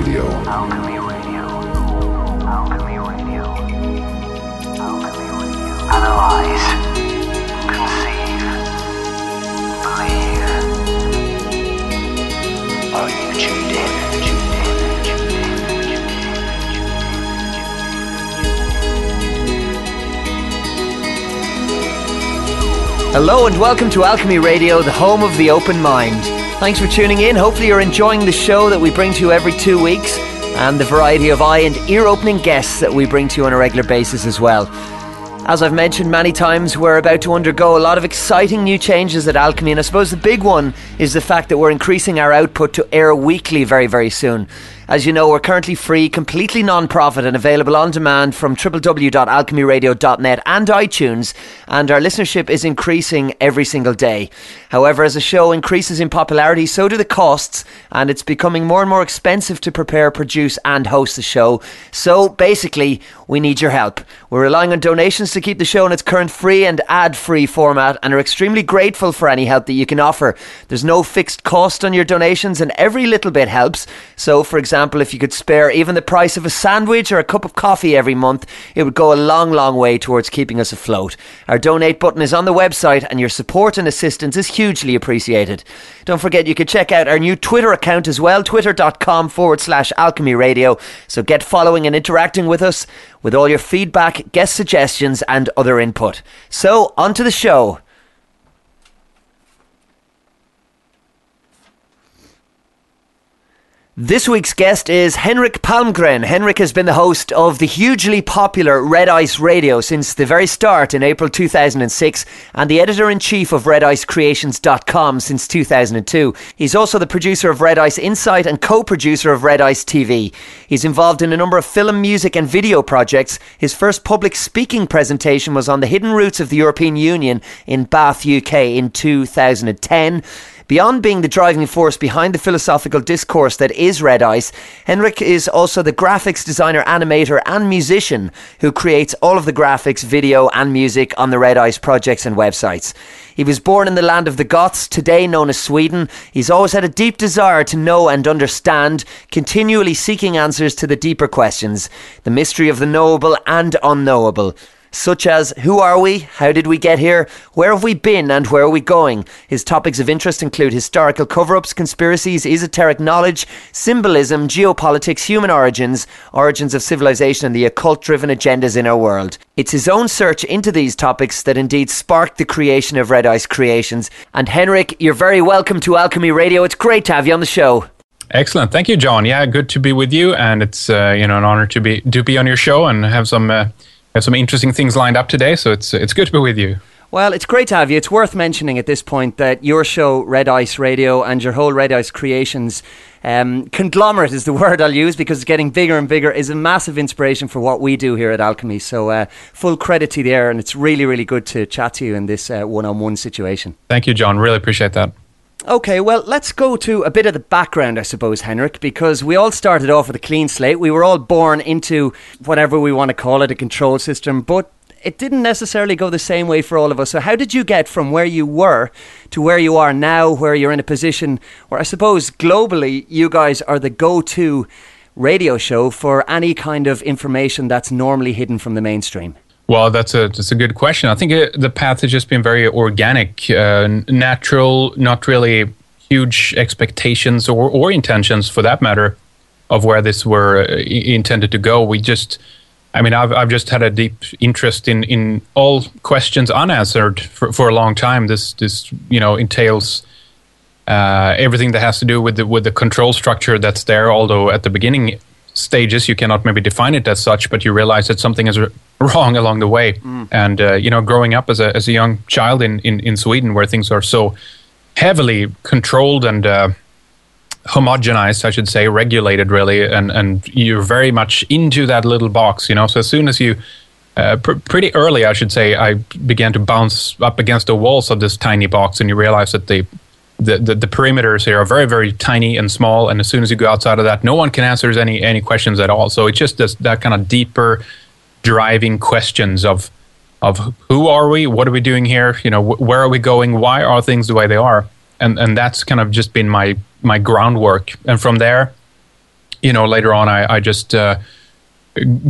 Radio. Alchemy Radio. Alchemy Radio. Alchemy Radio. Analyze. Conceive. Believe. Are you tuned in? Tuned in. Tuned in. Tuned Hello and welcome to Alchemy Radio, the home of the open mind. Thanks for tuning in. Hopefully, you're enjoying the show that we bring to you every two weeks and the variety of eye and ear opening guests that we bring to you on a regular basis as well. As I've mentioned many times, we're about to undergo a lot of exciting new changes at Alchemy, and I suppose the big one is the fact that we're increasing our output to air weekly very, very soon. As you know, we're currently free, completely non profit, and available on demand from www.alchemyradio.net and iTunes, and our listenership is increasing every single day. However, as the show increases in popularity, so do the costs, and it's becoming more and more expensive to prepare, produce, and host the show. So basically, we need your help. We're relying on donations to keep the show in its current free and ad free format, and are extremely grateful for any help that you can offer. There's no fixed cost on your donations, and every little bit helps. So, for example, if you could spare even the price of a sandwich or a cup of coffee every month, it would go a long, long way towards keeping us afloat. Our donate button is on the website, and your support and assistance is hugely appreciated. Don't forget, you can check out our new Twitter account as well, twitter.com forward slash alchemy radio. So get following and interacting with us with all your feedback, guest suggestions, and other input. So, on to the show. This week's guest is Henrik Palmgren. Henrik has been the host of the hugely popular Red Ice Radio since the very start in April 2006 and the editor in chief of RedIceCreations.com since 2002. He's also the producer of Red Ice Insight and co producer of Red Ice TV. He's involved in a number of film, music, and video projects. His first public speaking presentation was on the hidden roots of the European Union in Bath, UK in 2010. Beyond being the driving force behind the philosophical discourse that is Red Ice, Henrik is also the graphics designer, animator, and musician who creates all of the graphics, video, and music on the Red Ice projects and websites. He was born in the land of the Goths, today known as Sweden. He's always had a deep desire to know and understand, continually seeking answers to the deeper questions, the mystery of the knowable and unknowable such as who are we, how did we get here, where have we been, and where are we going. His topics of interest include historical cover ups, conspiracies, esoteric knowledge, symbolism, geopolitics, human origins, origins of civilization, and the occult driven agendas in our world. It's his own search into these topics that indeed sparked the creation of Red Ice Creations. And Henrik, you're very welcome to Alchemy Radio. It's great to have you on the show. Excellent, thank you, John. Yeah, good to be with you, and it's uh, you know an honor to be to be on your show and have some. Uh, have some interesting things lined up today, so it's it's good to be with you. Well, it's great to have you. It's worth mentioning at this point that your show, Red Ice Radio, and your whole Red Ice Creations um, conglomerate is the word I'll use because it's getting bigger and bigger, is a massive inspiration for what we do here at Alchemy. So, uh, full credit to you there, and it's really, really good to chat to you in this one on one situation. Thank you, John. Really appreciate that. Okay, well, let's go to a bit of the background, I suppose, Henrik, because we all started off with a clean slate. We were all born into whatever we want to call it, a control system, but it didn't necessarily go the same way for all of us. So, how did you get from where you were to where you are now, where you're in a position where I suppose globally you guys are the go to radio show for any kind of information that's normally hidden from the mainstream? Well, that's a that's a good question. I think it, the path has just been very organic, uh, natural, not really huge expectations or, or intentions for that matter of where this were uh, intended to go. We just, I mean, I've I've just had a deep interest in in all questions unanswered for, for a long time. This this you know entails. Uh, everything that has to do with the with the control structure that's there. Although at the beginning stages you cannot maybe define it as such, but you realize that something is wrong along the way. Mm. And uh, you know, growing up as a as a young child in in, in Sweden, where things are so heavily controlled and uh, homogenized, I should say, regulated really, and and you're very much into that little box. You know, so as soon as you uh, pr- pretty early, I should say, I began to bounce up against the walls of this tiny box, and you realize that the the, the, the, perimeters here are very, very tiny and small. And as soon as you go outside of that, no one can answer any, any questions at all. So it's just this, that kind of deeper driving questions of, of who are we? What are we doing here? You know, wh- where are we going? Why are things the way they are? And, and that's kind of just been my, my groundwork. And from there, you know, later on, I, I just uh,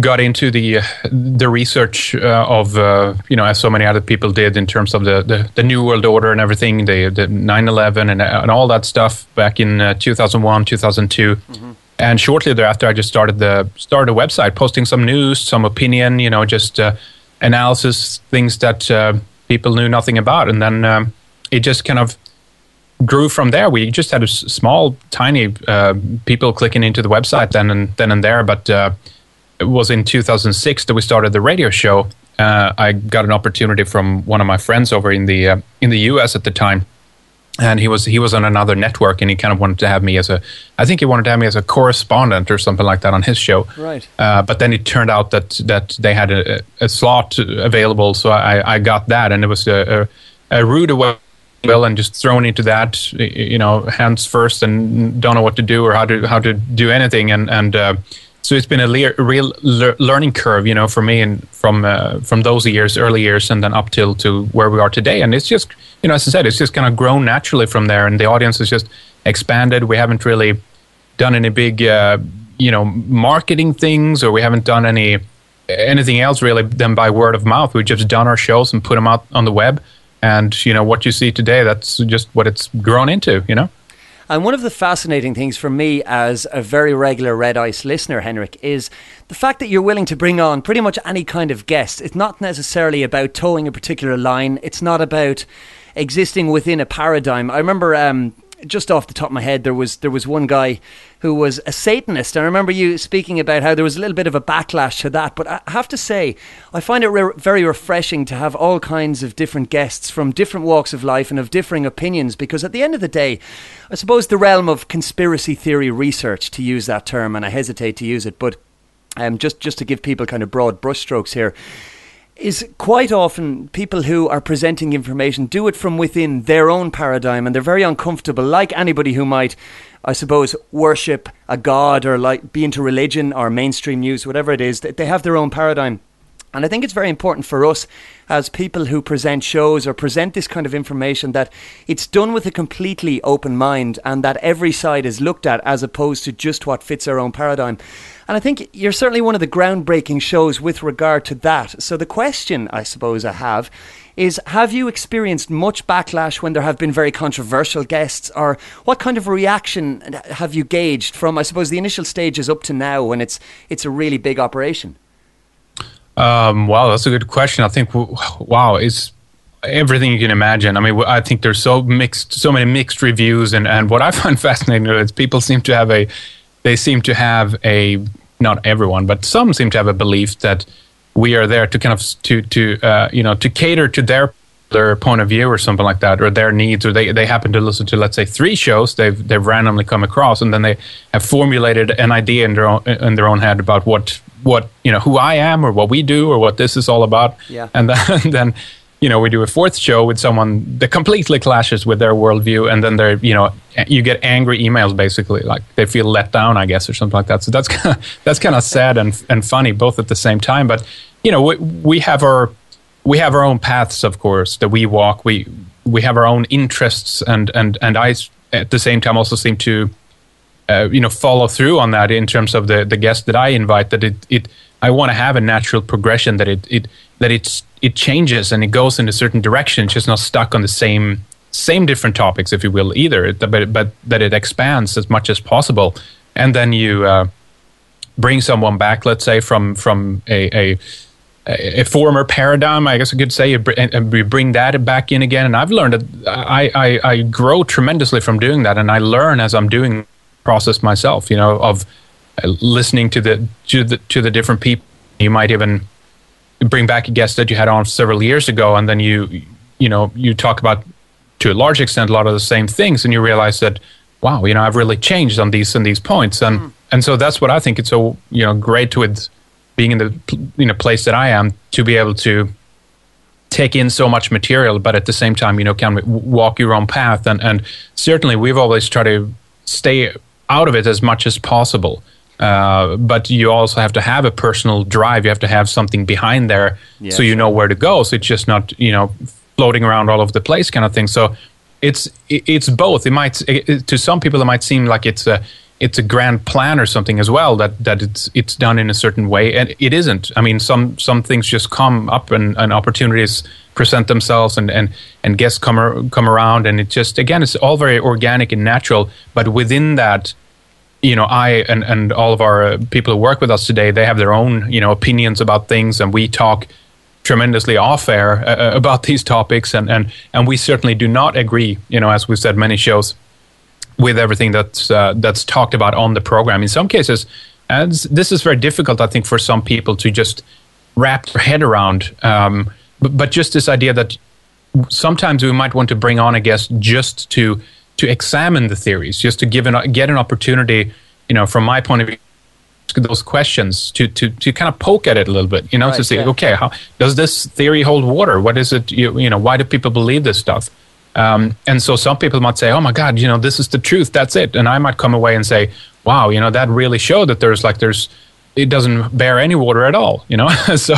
got into the the research uh, of uh, you know as so many other people did in terms of the, the, the new world order and everything the the 9/11 and, and all that stuff back in uh, 2001 2002 mm-hmm. and shortly thereafter I just started the started a website posting some news some opinion you know just uh, analysis things that uh, people knew nothing about. And then um, it just kind of grew from there. We just had a small tiny uh, people clicking into the website then and then and there. But it was in 2006 that we started the radio show. Uh, I got an opportunity from one of my friends over in the uh, in the U.S. at the time, and he was he was on another network, and he kind of wanted to have me as a I think he wanted to have me as a correspondent or something like that on his show. Right. Uh, but then it turned out that that they had a, a slot available, so I, I got that, and it was a, a, a rude way well and just thrown into that you know hands first and don't know what to do or how to how to do anything and and uh, so it's been a le- real le- learning curve, you know, for me and from uh, from those years, early years, and then up till to where we are today. And it's just, you know, as I said, it's just kind of grown naturally from there, and the audience has just expanded. We haven't really done any big, uh, you know, marketing things, or we haven't done any anything else really than by word of mouth. We've just done our shows and put them out on the web, and you know what you see today. That's just what it's grown into, you know. And one of the fascinating things for me as a very regular Red Ice listener, Henrik, is the fact that you're willing to bring on pretty much any kind of guest. It's not necessarily about toeing a particular line, it's not about existing within a paradigm. I remember um, just off the top of my head, there was there was one guy who was a Satanist. I remember you speaking about how there was a little bit of a backlash to that. But I have to say, I find it re- very refreshing to have all kinds of different guests from different walks of life and of differing opinions. Because at the end of the day, I suppose the realm of conspiracy theory research, to use that term, and I hesitate to use it, but um, just just to give people kind of broad brushstrokes here is quite often people who are presenting information do it from within their own paradigm and they're very uncomfortable like anybody who might i suppose worship a god or like be into religion or mainstream news whatever it is that they have their own paradigm and I think it's very important for us as people who present shows or present this kind of information that it's done with a completely open mind and that every side is looked at as opposed to just what fits our own paradigm. And I think you're certainly one of the groundbreaking shows with regard to that. So the question I suppose I have is have you experienced much backlash when there have been very controversial guests or what kind of reaction have you gauged from I suppose the initial stages up to now when it's it's a really big operation? Um, wow, that's a good question. I think wow, it's everything you can imagine. I mean, I think there's so mixed, so many mixed reviews, and and what I find fascinating is people seem to have a, they seem to have a not everyone, but some seem to have a belief that we are there to kind of to to uh, you know to cater to their their point of view or something like that, or their needs, or they, they happen to listen to let's say three shows they've they've randomly come across, and then they have formulated an idea in their own in their own head about what what you know who I am or what we do or what this is all about. Yeah. And then, then you know we do a fourth show with someone that completely clashes with their worldview, and then they're you know you get angry emails basically like they feel let down, I guess, or something like that. So that's kind of, that's kind of sad and and funny both at the same time. But you know we, we have our we have our own paths, of course, that we walk. We we have our own interests, and and and I at the same time also seem to uh, you know follow through on that in terms of the the guests that I invite. That it it I want to have a natural progression that it it that it's it changes and it goes in a certain direction. Just not stuck on the same same different topics, if you will, either. But but that it expands as much as possible, and then you uh, bring someone back. Let's say from from a, a a former paradigm, I guess I could say, and we bring that back in again. And I've learned that I, I, I grow tremendously from doing that, and I learn as I'm doing process myself, you know, of listening to the to the to the different people. You might even bring back a guest that you had on several years ago, and then you you know you talk about to a large extent a lot of the same things, and you realize that wow, you know, I've really changed on these and these points, and mm. and so that's what I think it's so you know great with being in the you know place that I am to be able to take in so much material, but at the same time, you know, can walk your own path, and and certainly we've always tried to stay out of it as much as possible. Uh, but you also have to have a personal drive. You have to have something behind there, yeah, so you know where to go. So it's just not you know floating around all over the place kind of thing. So it's it's both. It might it, to some people it might seem like it's a it's a grand plan or something as well that that it's it's done in a certain way and it isn't i mean some some things just come up and, and opportunities present themselves and and and guests come come around and it just again it's all very organic and natural but within that you know i and and all of our uh, people who work with us today they have their own you know opinions about things and we talk tremendously off air uh, uh about these topics and and and we certainly do not agree you know as we've said many shows with everything that's uh, that's talked about on the program. In some cases, and this is very difficult, I think, for some people to just wrap their head around. Um, but, but just this idea that sometimes we might want to bring on a guest just to to examine the theories, just to give an get an opportunity, you know, from my point of view, those questions to to to kind of poke at it a little bit, you know, Right, to say, yeah. okay, how does this theory hold water? What is it? You, you know, why do people believe this stuff? Um, and so some people might say, oh my God, you know, this is the truth. That's it. And I might come away and say, wow, you know, that really showed that there's like, there's, it doesn't bear any water at all, you know? so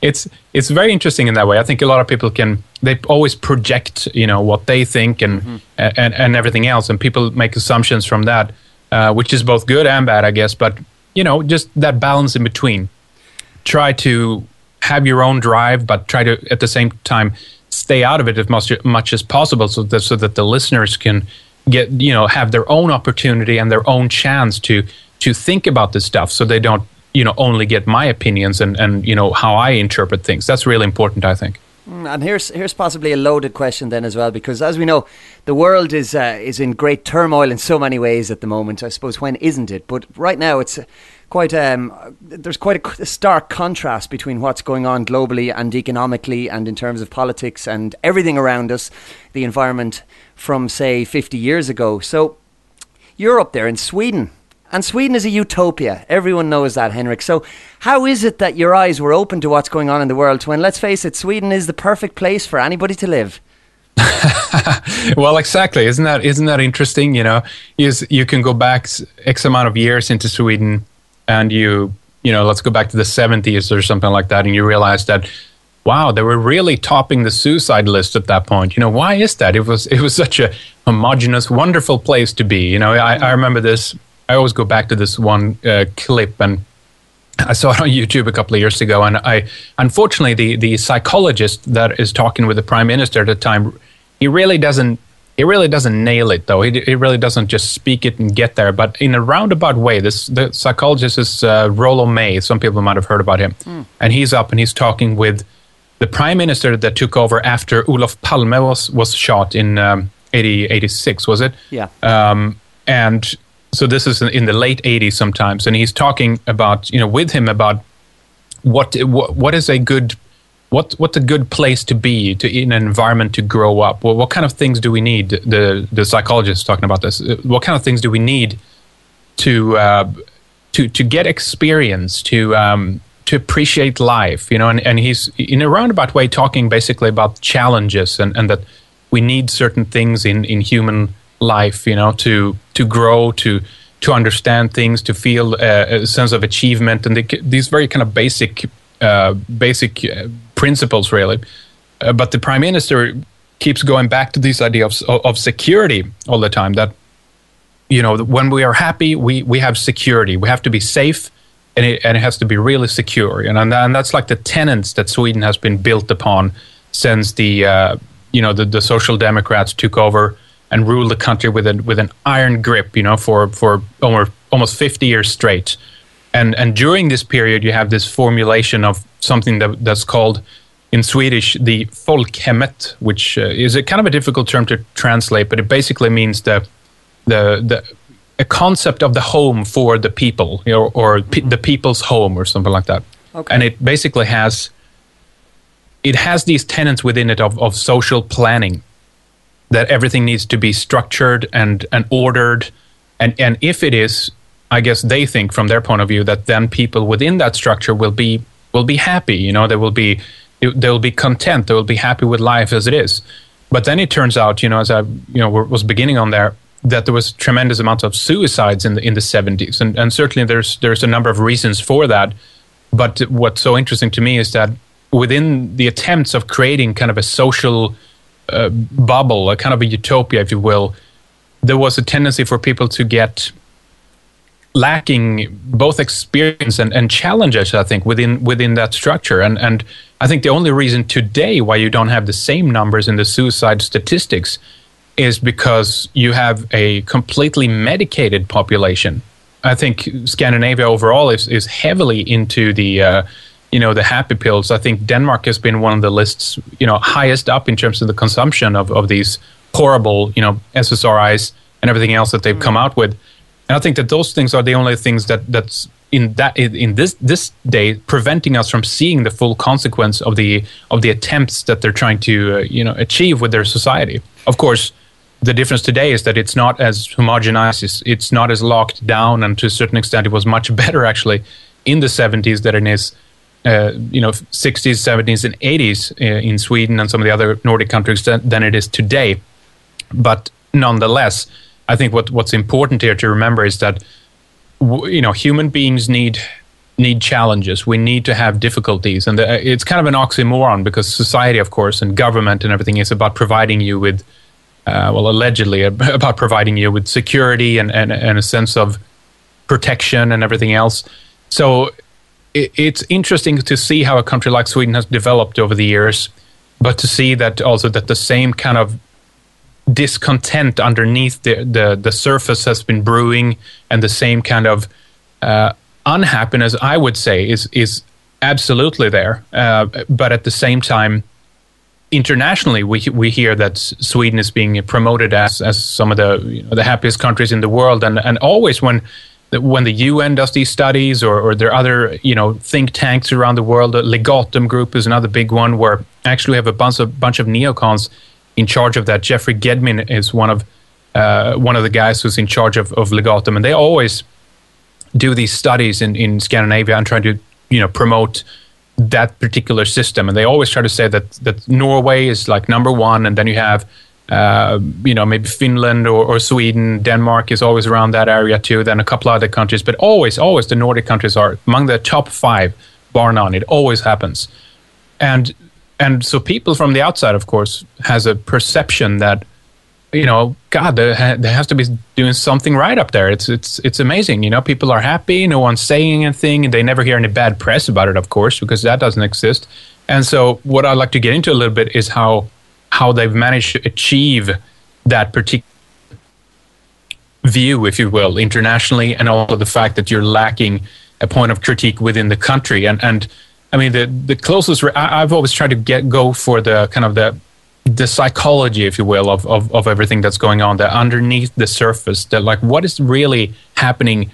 it's, it's very interesting in that way. I think a lot of people can, they always project, you know, what they think and, and, and everything else. And people make assumptions from that, uh, which is both good and bad, I guess. But, you know, just that balance in between. Try to have your own drive, but try to, at the same time, stay out of it as much, much as possible so that, so that the listeners can get you know have their own opportunity and their own chance to to think about this stuff so they don't you know only get my opinions and and you know how I interpret things that's really important I think And here's here's possibly a loaded question then as well, because as we know, the world is uh, is in great turmoil in so many ways at the moment. I suppose when isn't it? But right now it's uh, quite um, there's quite a, a stark contrast between what's going on globally and economically, and in terms of politics and everything around us, the environment from say 50 years ago. So you're up there in Sweden. And Sweden is a utopia. Everyone knows that, Henrik. So, how is it that your eyes were open to what's going on in the world when, let's face it, Sweden is the perfect place for anybody to live? well exactly isn't that isn't that interesting you know is you can go back x amount of years into Sweden and you you know let's go back to the 70s or something like that and you realize that wow they were really topping the suicide list at that point you know why is that it was it was such a homogenous wonderful place to be you know i, I remember this i always go back to this one uh, clip and I saw it on YouTube a couple of years ago, and I unfortunately the the psychologist that is talking with the prime minister at the time, he really doesn't he really doesn't nail it though. He, he really doesn't just speak it and get there, but in a roundabout way. This the psychologist is uh, Rollo May. Some people might have heard about him, and he's up and he's talking with the prime minister that took over after Olof Palme was was shot in um, 80, 86, was it? Yeah. um, and so this is in the late 80s sometimes and he's talking about you know with him about what what, what is a good what what's a good place to be to in an environment to grow up? Well, what kind of things do we need? The the psychologist talking about this. Uh, what kind of things do we need to uh, to to get experience to um, to appreciate life you know? And, and he's in a roundabout way talking basically about challenges and, and that we need certain things in, in human life you know to to grow to to understand things to feel uh, a sense of achievement. And the, these very kind of basic uh, basic uh, principles really. Uh, but the prime minister keeps going back to this idea of, of security all the time that you know when we are happy we we have security. We have to be safe and it, and it has to be really secure. And, and and that's like the tenets that Sweden has been built upon since the uh, you know the, the social democrats took over and ruled the country with an with an iron grip you know for for almost almost 50 years straight. And and during this period you have this formulation of something that that's called in Swedish the folkhemmet which uh, is a kind of a difficult term to translate but it basically means the the the a concept of the home for the people you know, or pe- the people's home or something like that. Okay. and it basically has it has these tenets within it of, of social planning that everything needs to be structured and and ordered. And and if it is i guess they think from their point of view that then people within that structure will be will be happy you know they will be they will be content they will be happy with life as it is. But then it turns out you know as i you know was beginning on there that there was tremendous amounts of suicides in the in the 70s and and certainly there's there's a number of reasons for that. But what's so interesting to me is that within the attempts of creating kind of a social uh, bubble, a kind of a utopia, if you will, there was a tendency for people to get lacking both experience and, and challenges i think within within that structure. And and i think the only reason today why you don't have the same numbers in the suicide statistics is because you have a completely medicated population. I think scandinavia overall is is heavily into the uh, you know the happy pills i think denmark has been one of the lists you know highest up in terms of the consumption of, of these horrible you know ssris and everything else that they've come out with and I think that those things are the only things that that's in that in this this day preventing us from seeing the full consequence of the of the attempts that they're trying to uh, you know achieve with their society. Of course, the difference today is that it's not as homogenized, it's, it's not as locked down, and to a certain extent, it was much better actually in the 70s than it is. Uh, you know, 60s, 70s, and 80s uh, in Sweden and some of the other Nordic countries than, than it is today. But nonetheless, I think what what's important here to remember is that you know human beings need need challenges. We need to have difficulties, and the, uh, it's kind of an oxymoron because society, of course, and government and everything is about providing you with, uh, well, allegedly about providing you with security and, and, and a sense of protection and everything else. So it, it's interesting to see how a country like Sweden has developed over the years, but to see that also that the same kind of discontent underneath the, the, the surface has been brewing, and the same kind of uh, unhappiness, I would say, is is absolutely there. Uh, but at the same time, internationally, we we hear that Sweden is being promoted as as some of the you know, the happiest countries in the world, and and always when when the UN does these studies, or, or there are other you know think tanks around the world, the Legatum Group is another big one, where actually we have a bunch of bunch of neocons in charge of that. Jeffrey Gedmin is one of uh, one of the guys who's in charge of, of Legatum, and they always do these studies in, in Scandinavia and try to you know promote that particular system. And they always try to say that that Norway is like number one, and then you have uh, you know maybe Finland or, or, Sweden, Denmark is always around that area too. Then a couple other countries, but always always the Nordic countries are among the top five, bar none. It always happens, and and so people from the outside, of course, has a perception that you know, God, there, ha- there, has to be doing something right up there. It's it's it's amazing. You know, people are happy. No one's saying anything, and they never hear any bad press about it, of course, because that doesn't exist. And so, what I'd like to get into a little bit is how how they've managed to achieve that particular view, if you will, internationally, and all of the fact that you're lacking a point of critique within the country, and and I mean, the the closest I, have always tried to get go for the kind of the the psychology, if you will, of, of of everything that's going on there underneath the surface. That like what is really happening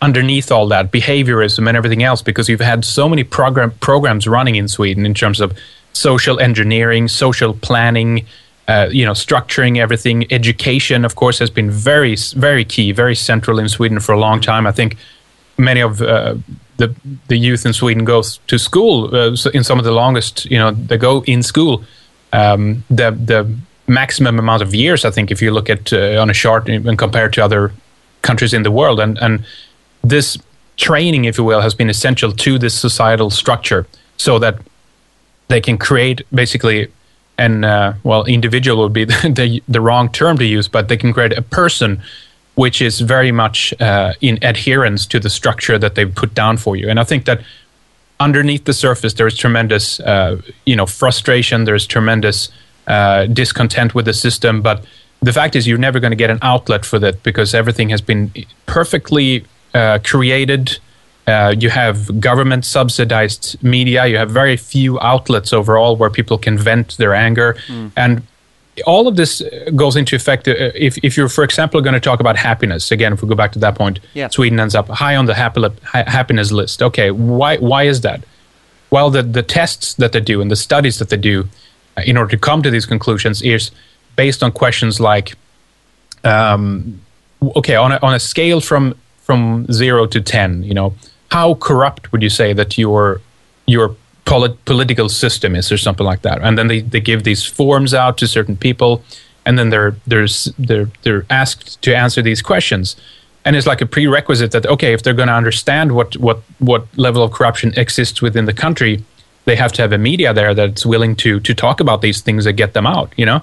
underneath all that behaviorism and everything else, because you've had so many program programs running in Sweden in terms of social engineering, social planning. Uh, you know, structuring everything. Education, of course, has been very, very key, very central in Sweden for a long time. I think many of uh, the the youth in Sweden goes to school uh, in some of the longest. You know, they go in school. Um, the the maximum amount of years, I think, if you look at uh, on a chart and compared to other countries in the world, and and this training, if you will, has been essential to this societal structure, so that they can create basically and uh, well, individual would be the, the, the wrong term to use, but they can create a person which is very much uh, in adherence to the structure that they've put down for you. And I think that underneath the surface, there is tremendous, uh, you know, frustration. There's tremendous uh, discontent with the system. But the fact is, you're never going to get an outlet for that because everything has been perfectly uh, created. Uh, you have government subsidized media. You have very few outlets overall where people can vent their anger. Mm. And all of this goes into effect uh, if, if you're, for example, going to talk about happiness. Again, if we go back to that point, yeah. Sweden ends up high on the happy, happiness list. Okay, why why is that? Well, the the tests that they do and the studies that they do uh, in order to come to these conclusions is based on questions like, um, okay, on a, on a scale from from zero to ten, you know, how corrupt would you say that your your polit- political system is or something like that. And then they, they give these forms out to certain people, and then they're there's they're they're asked to answer these questions. And it's like a prerequisite that okay, if they're going to understand what what what level of corruption exists within the country, they have to have a media there that's willing to to talk about these things and get them out. You know,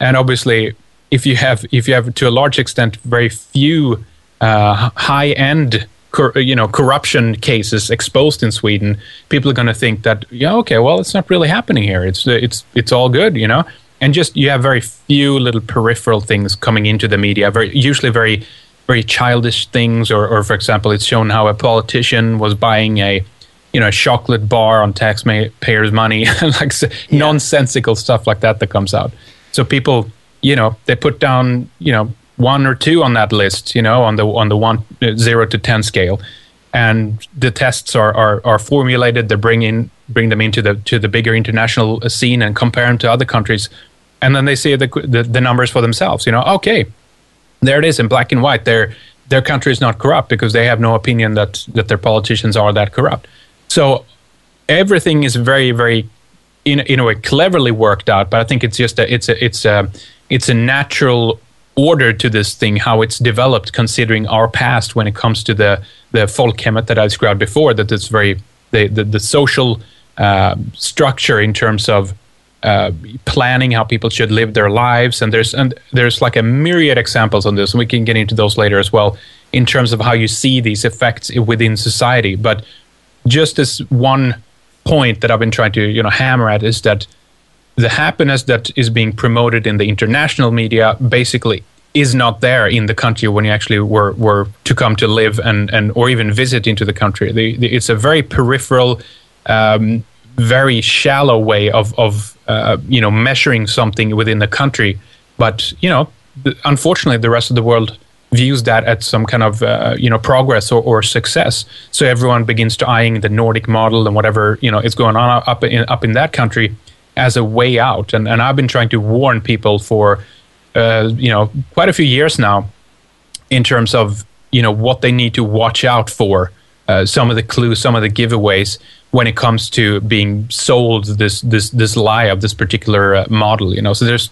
and obviously, if you have if you have to a large extent very few uh, high end cor- you know corruption cases exposed in Sweden, people are going to think that yeah, okay, well, it's not really happening here. It's it's it's all good, you know. And just you have very few little peripheral things coming into the media. Very usually very very childish things, or or for example, it's shown how a politician was buying a you know a chocolate bar on taxpayers' money, like s- nonsensical stuff like that that comes out. So people, you know, they put down you know one or two on that list, you know, on the on the one uh, zero to ten scale, and the tests are are, are formulated. They bring in bring them into the to the bigger international scene and compare them to other countries, and then they see the the, the numbers for themselves. You know, okay, there it is in black and white. Their their country is not corrupt because they have no opinion that that their politicians are that corrupt. So everything is very very in in a way cleverly worked out. But I think it's just a it's a it's a it's a natural order to this thing how it's developed considering our past when it comes to the the folkhemmet that I described before that it's very the the, the social uh, structure in terms of uh, planning how people should live their lives. And there's and there's like a myriad examples on this and we can get into those later as well in terms of how you see these effects within society. But just as one point that I've been trying to you know hammer at is that the happiness that is being promoted in the international media basically is not there in the country when you actually were, were to come to live and, and or even visit into the country. The, the, it's a very peripheral, um, very shallow way of, of uh, you know measuring something within the country. But you know, unfortunately, the rest of the world views that as some kind of uh, you know progress or, or success. So everyone begins to eyeing the Nordic model and whatever you know is going on up in up in that country as a way out. And and I've been trying to warn people for uh, you know quite a few years now in terms of you know what they need to watch out for. Uh, some of the clues, some of the giveaways when it comes to being sold this this this lie of this particular uh, model. You know, so there's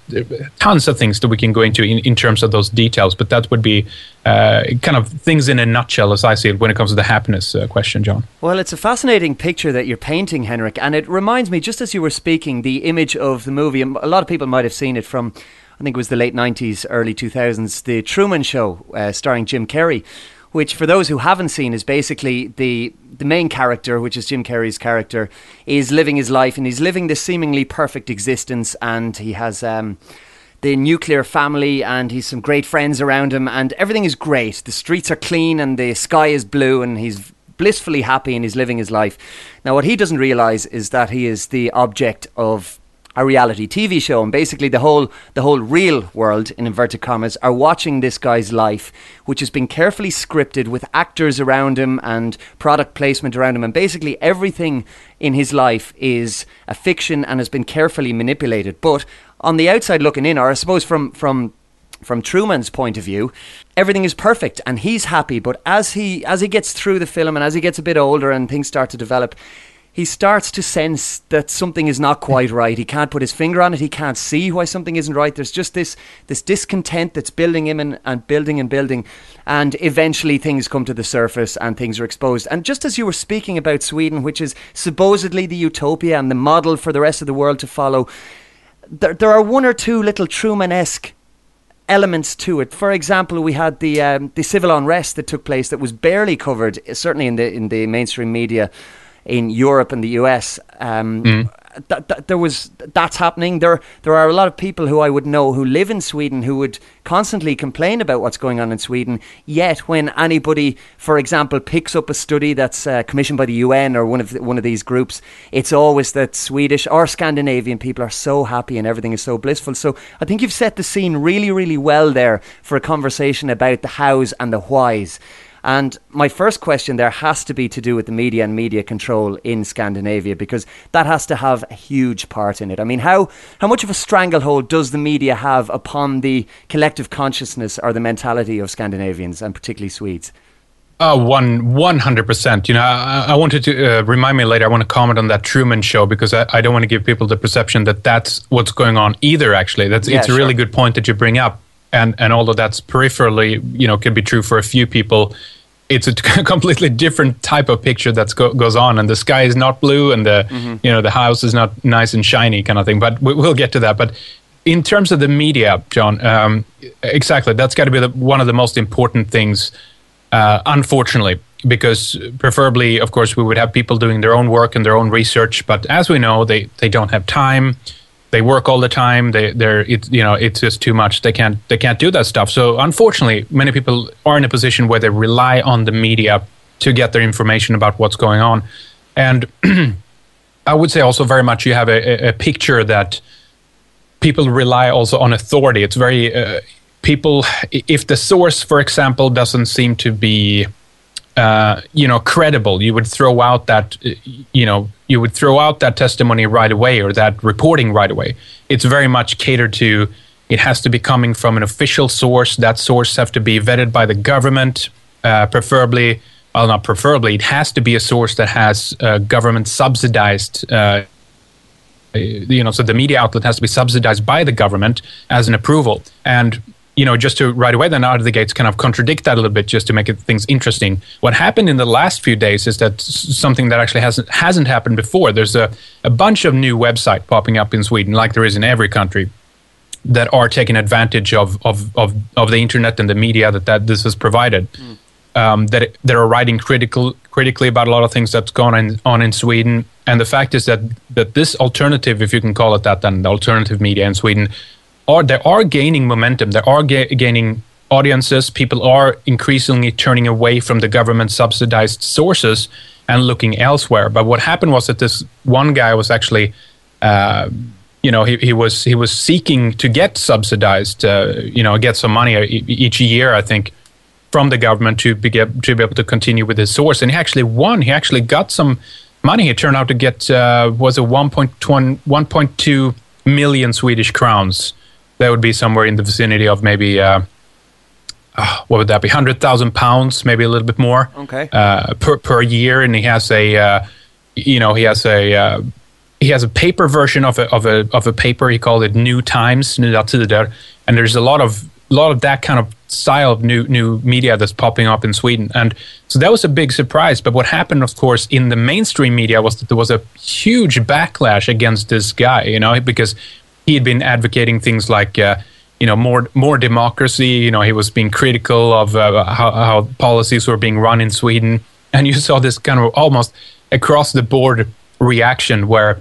tons of things that we can go into in, in terms of those details. But that would be uh, kind of things in a nutshell, as I see it, when it comes to the happiness uh, question, John. Well, it's a fascinating picture that you're painting, Henrik, and it reminds me, just as you were speaking, the image of the movie. A lot of people might have seen it from. I think it was the late 90s, early 2000s, The Truman Show, uh, starring Jim Carrey, which, for those who haven't seen, is basically the the main character, which is Jim Carrey's character, is living his life and he's living this seemingly perfect existence, and he has. Um, the nuclear family, and he's some great friends around him, and everything is great. The streets are clean, and the sky is blue, and he's blissfully happy, and he's living his life. Now, what he doesn't realize is that he is the object of a reality TV show, and basically the whole the whole real world, in inverted commas, are watching this guy's life, which has been carefully scripted with actors around him and product placement around him, and basically everything in his life is a fiction and has been carefully manipulated. But on the outside looking in, or I suppose from from from Truman's point of view, everything is perfect and he's happy. But as he as he gets through the film and as he gets a bit older and things start to develop, he starts to sense that something is not quite right. He can't put his finger on it. He can't see why something isn't right. There's just this this discontent that's building him and, and building and building, and eventually things come to the surface and things are exposed. And just as you were speaking about Sweden, which is supposedly the utopia and the model for the rest of the world to follow, there there are one or two little Truman-esque elements to it. For example, we had the um, the civil unrest that took place that was barely covered, certainly in the in the mainstream media in Europe and the US. Um, Mm. th- th- there was that's happening. There there are a lot of people who I would know who live in Sweden who would constantly complain about what's going on in Sweden. Yet when anybody, for example, picks up a study that's uh, commissioned by the UN or one of the, one of these groups, it's always that Swedish or Scandinavian people are so happy and everything is so blissful. So I think you've set the scene really really well there for a conversation about the hows and the whys. And my first question there has to be to do with the media and media control in Scandinavia because that has to have a huge part in it. I mean, how, how much of a stranglehold does the media have upon the collective consciousness or the mentality of Scandinavians and particularly Swedes? Uh, one one hundred percent. You know, I, I wanted to uh, remind me later. I want to comment on that Truman Show because I, I don't want to give people the perception that that's what's going on either. Actually, that's Yeah, it's a really good point that you bring up. And and although that's peripherally, you know, can be true for a few people, it's a completely different type of picture that go, goes on. And the sky is not blue, and the you know the house is not nice and shiny, kind of thing. But we, we'll get to that. But in terms of the media, John, um, exactly, that's got to be the, one of the most important things uh, unfortunately, because preferably, of course, we would have people doing their own work and their own research. But as we know, they, they don't have time. They work all the time. They they're it, you know it's just too much. They can't they can't do that stuff. So unfortunately, many people are in a position where they rely on the media to get their information about what's going on. And I would say also very much you have a, a picture that people rely also on authority. It's very uh, people if the source, for example, doesn't seem to be uh, you know credible, you would throw out that uh, you know you would throw out that testimony right away or that reporting right away. It's very much catered to. It has to be coming from an official source. That source have to be vetted by the government, uh, preferably. Well, not preferably. It has to be a source that has uh, government subsidized uh, you know, so the media outlet has to be subsidized by the government as an approval. And you know, just to right away then out of the gates kind of contradict that a little bit just to make it, things interesting. What happened in the last few days is that something that actually hasn't hasn't happened before. There's a, a bunch of new websites popping up in Sweden, like there is in every country, that are taking advantage of of, of, of the internet and the media that, that this has provided. Mm. Um, that that are writing critical critically about a lot of things that's on, on in Sweden. And the fact is that that this alternative, if you can call it that, then the alternative media in Sweden are they are gaining momentum. They are ga- gaining audiences. People are increasingly turning away from the government subsidized sources and looking elsewhere. But what happened was that this one guy was actually, uh, you know, he, he was he was seeking to get subsidized, uh, you know, get some money each year, I think, from the government to be to be able to continue with his source. And he actually won. He actually got some money. He turned out to get uh, was a 1.2 million Swedish crowns that would be somewhere in the vicinity of maybe uh, uh, what would that be? Hundred thousand pounds, maybe a little bit more. Okay. Uh, per per year, and he has a, uh, you know, he has a. Uh, he has a paper version of a of a of a paper. He called it New Times, and there's a lot of a lot of that kind of style of new new media that's popping up in Sweden, and so that was a big surprise. But what happened, of course, in the mainstream media was that there was a huge backlash against this guy, you know, because he had been advocating things like uh, you know more more democracy. You know, he was being critical of uh, how, how, policies were being run in Sweden, and you saw this kind of almost across the board reaction where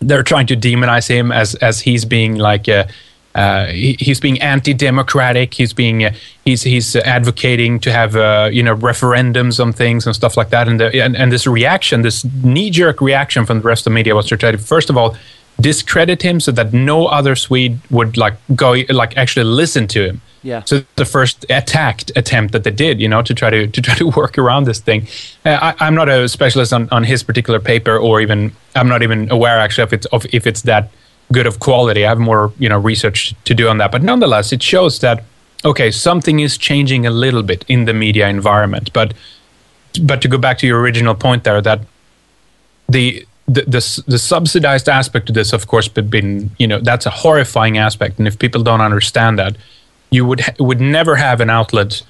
they're trying to demonize him as as he's being like. Uh, uh, he, he's being anti-democratic. He's being uh, he's he's advocating to have uh, you know referendums on things and stuff like that. And, the, and and this reaction, this knee-jerk reaction from the rest of the media was to try to first of all discredit him so that no other Swede would like go like actually listen to him. Yeah. So the first attacked attempt that they did, you know, to try to to try to work around this thing. Uh, I, am not a specialist on, on his particular paper, or even I'm not even aware actually if it's of if it's that good of quality. I have more you know research to do on that, but nonetheless, it shows that okay, something is changing a little bit in the media environment. But but to go back to your original point there, that the the, the, the subsidized aspect of this, of course, been you know that's a horrifying aspect, and if people don't understand that, you would would never have an outlet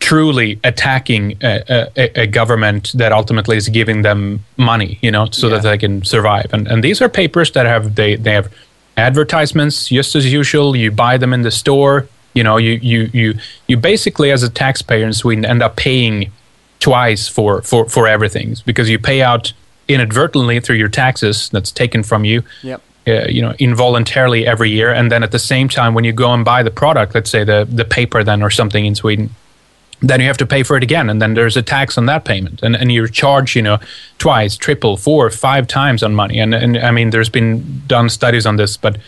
truly attacking a, a, a, government that ultimately is giving them money, you know, so yeah. that they can survive. And and these are papers that have they they have advertisements just as usual. You buy them in the store. You know, you you you you basically as a taxpayer in Sweden end up paying twice for for for everything because you pay out inadvertently through your taxes that's taken from you. Yep. Uh, you know, involuntarily every year, and then at the same time, when you go and buy the product, let's say the the paper then or something in Sweden, then you have to pay for it again, and then there's a tax on that payment, and and you're charged, you know, twice, triple, four, five times on money, and and I mean, there's been done studies on this, but.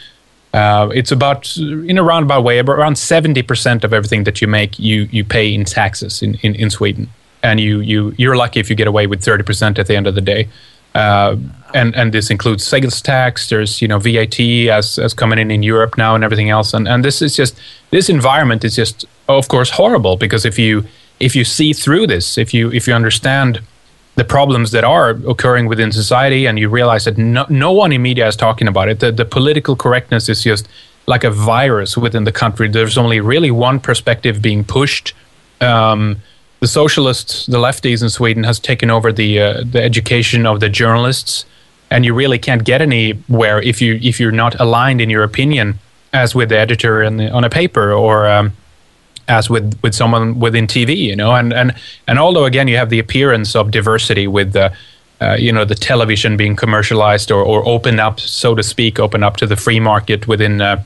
Uh, it's about in a roundabout way, around seventy percent of everything that you make, you you pay in taxes in, in, in Sweden and you you you're lucky if you get away with 30% at the end of the day. Uh, and and this includes sales tax. There's you know VAT as as coming in in Europe now and everything else. And and this is just this environment is just of course horrible because if you if you see through this, if you if you understand the problems that are occurring within society, and you realize that no, no one in media is talking about it, the, the political correctness is just like a virus within the country. There's only really one perspective being pushed. Um, the socialists, the lefties in Sweden, has taken over the uh, the education of the journalists, and you really can't get anywhere if you if you're not aligned in your opinion as with the editor the, on a paper or um, as with with someone within TV, you know, and and and although again you have the appearance of diversity with the uh, you know the television being commercialized or, or opened up, so to speak, opened up to the free market within uh,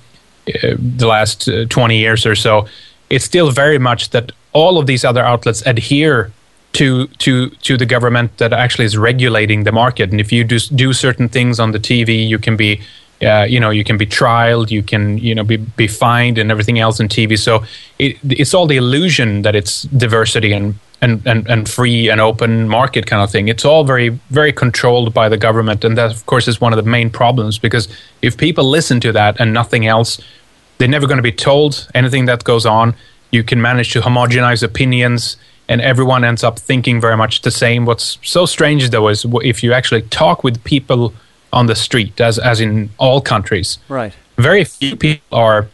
uh the last uh, 20 years or so, it's still very much that all of these other outlets adhere to to to the government that actually is regulating the market. And if you do do certain things on the TV, you can be uh, you know you can be trialed you can you know be, be fined and everything else in tv so it, it's all the illusion that it's diversity and, and and and free and open market kind of thing. It's all very very controlled by the government. And that of course is one of the main problems because if people listen to that and nothing else they're never going to be told anything that goes on you can manage to homogenize opinions and everyone ends up thinking very much the same what's so strange though is if you actually talk with people on the street, as as in all countries. Right. Very few people are,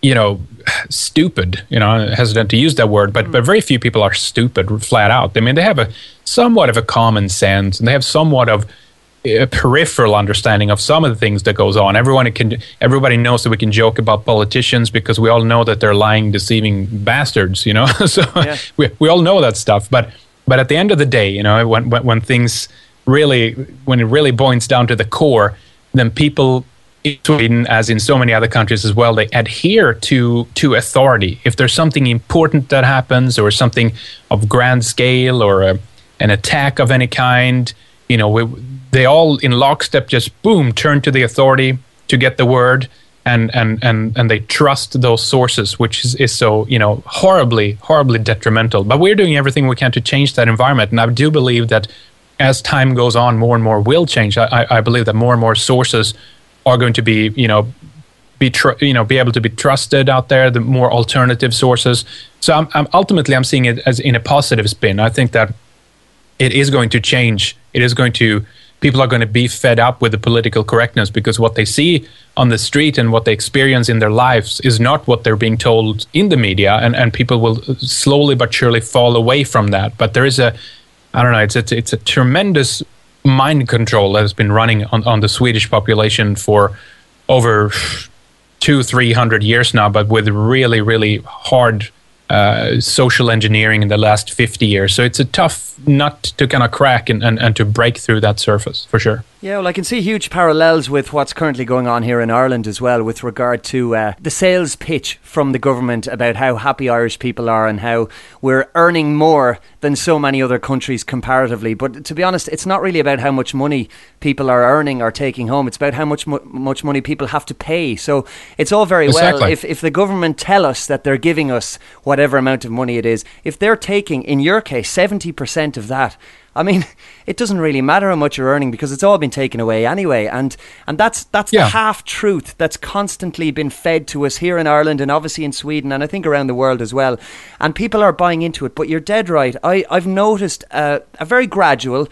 you know, stupid. You know, hesitant to use that word, but mm. but very few people are stupid flat out. I mean, they have a somewhat of a common sense, and they have somewhat of a peripheral understanding of some of the things that goes on. Everyone can, everybody knows that we can joke about politicians because we all know that they're lying, deceiving bastards. You know, so yeah. we we all know that stuff. But but at the end of the day, you know, when when, when things really, when it really boils down to the core, then people in Sweden, as in so many other countries as well, they adhere to to authority. If there's something important that happens, or something of grand scale, or a, an attack of any kind, you know, we, they all in lockstep just boom turn to the authority to get the word, and and and and they trust those sources, which is, is so you know horribly horribly detrimental. But we're doing everything we can to change that environment, and I do believe that as time goes on, more and more will change. I, I believe that more and more sources are going to be, you know, be tr- you know be able to be trusted out there. The more alternative sources. So I'm, I'm ultimately I'm seeing it as in a positive spin. I think that it is going to change. It is going to people are going to be fed up with the political correctness because what they see on the street and what they experience in their lives is not what they're being told in the media and, and people will slowly but surely fall away from that but there is a I don't know. It's it's, it's a tremendous mind control that has been running on, on the Swedish population for over two three hundred years now, but with really really hard uh, social engineering in the last 50 years. So it's a tough nut to kind of crack and, and, and to break through that surface for sure. Yeah, well, I can see huge parallels with what's currently going on here in Ireland as well, with regard to uh, the sales pitch from the government about how happy Irish people are and how we're earning more than so many other countries comparatively. But to be honest, it's not really about how much money people are earning or taking home. It's about how much mo- much money people have to pay. So it's all very exactly. well if if the government tell us that they're giving us whatever amount of money it is, if they're taking, in your case, seventy percent of that I mean, it doesn't really matter how much you're earning because it's all been taken away anyway, and and that's that's yeah. the half truth that's constantly been fed to us here in Ireland and obviously in Sweden and I think around the world as well, and people are buying into it. But you're dead right. I I've noticed uh, a very gradual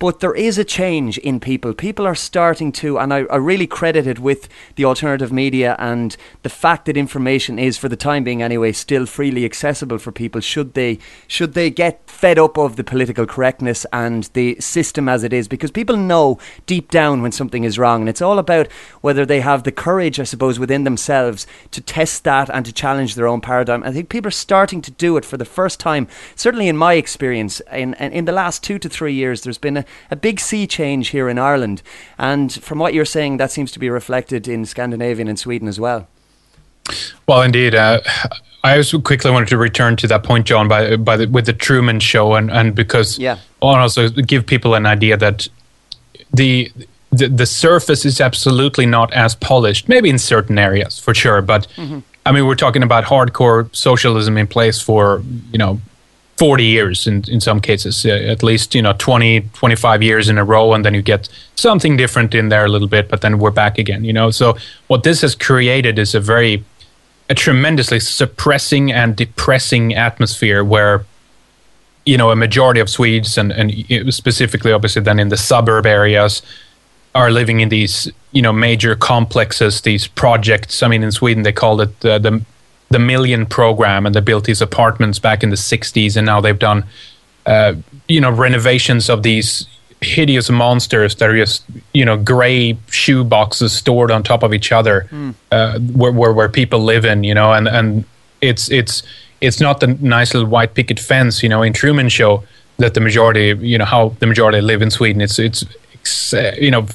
but there is a change in people. People are starting to, and I, I really credit it with the alternative media and the fact that information is, for the time being anyway, still freely accessible for people. Should they should they get fed up of the political correctness and the system as it is, because people know deep down when something is wrong, and it's all about whether they have the courage, I suppose, within themselves to test that and to challenge their own paradigm. I think people are starting to do it for the first time. Certainly, in my experience, in in the last two to three years, there's been a a big sea change here in Ireland. And from what you're saying, that seems to be reflected in Scandinavia and Sweden as well. Well, indeed. Uh, I also quickly wanted to return to that point, John, by, by the, with the Truman Show, and, and because yeah. and also give people an idea that the, the the surface is absolutely not as polished. Maybe in certain areas, for sure, but mm-hmm. I mean, we're talking about hardcore socialism in place for you know 40 years in, in some cases, uh, at least, you know, 20, 25 years in a row. And then you get something different in there a little bit, but then we're back again, you know. So what this has created is a very, a tremendously suppressing and depressing atmosphere where, you know, a majority of Swedes and, and specifically, obviously, then in the suburb areas, are living in these, you know, major complexes, these projects. I mean, in Sweden, they call it the the Million program, and they built these apartments back in the '60s, and now they've done, uh, you know, renovations of these hideous monsters that are just you know gray shoe boxes stored on top of each other, mm. uh, where, where, where people live in, you know, and and it's it's it's not the nice little white picket fence, you know, in Truman Show that the majority, you know, how the majority live in Sweden. It's it's, uh, you know,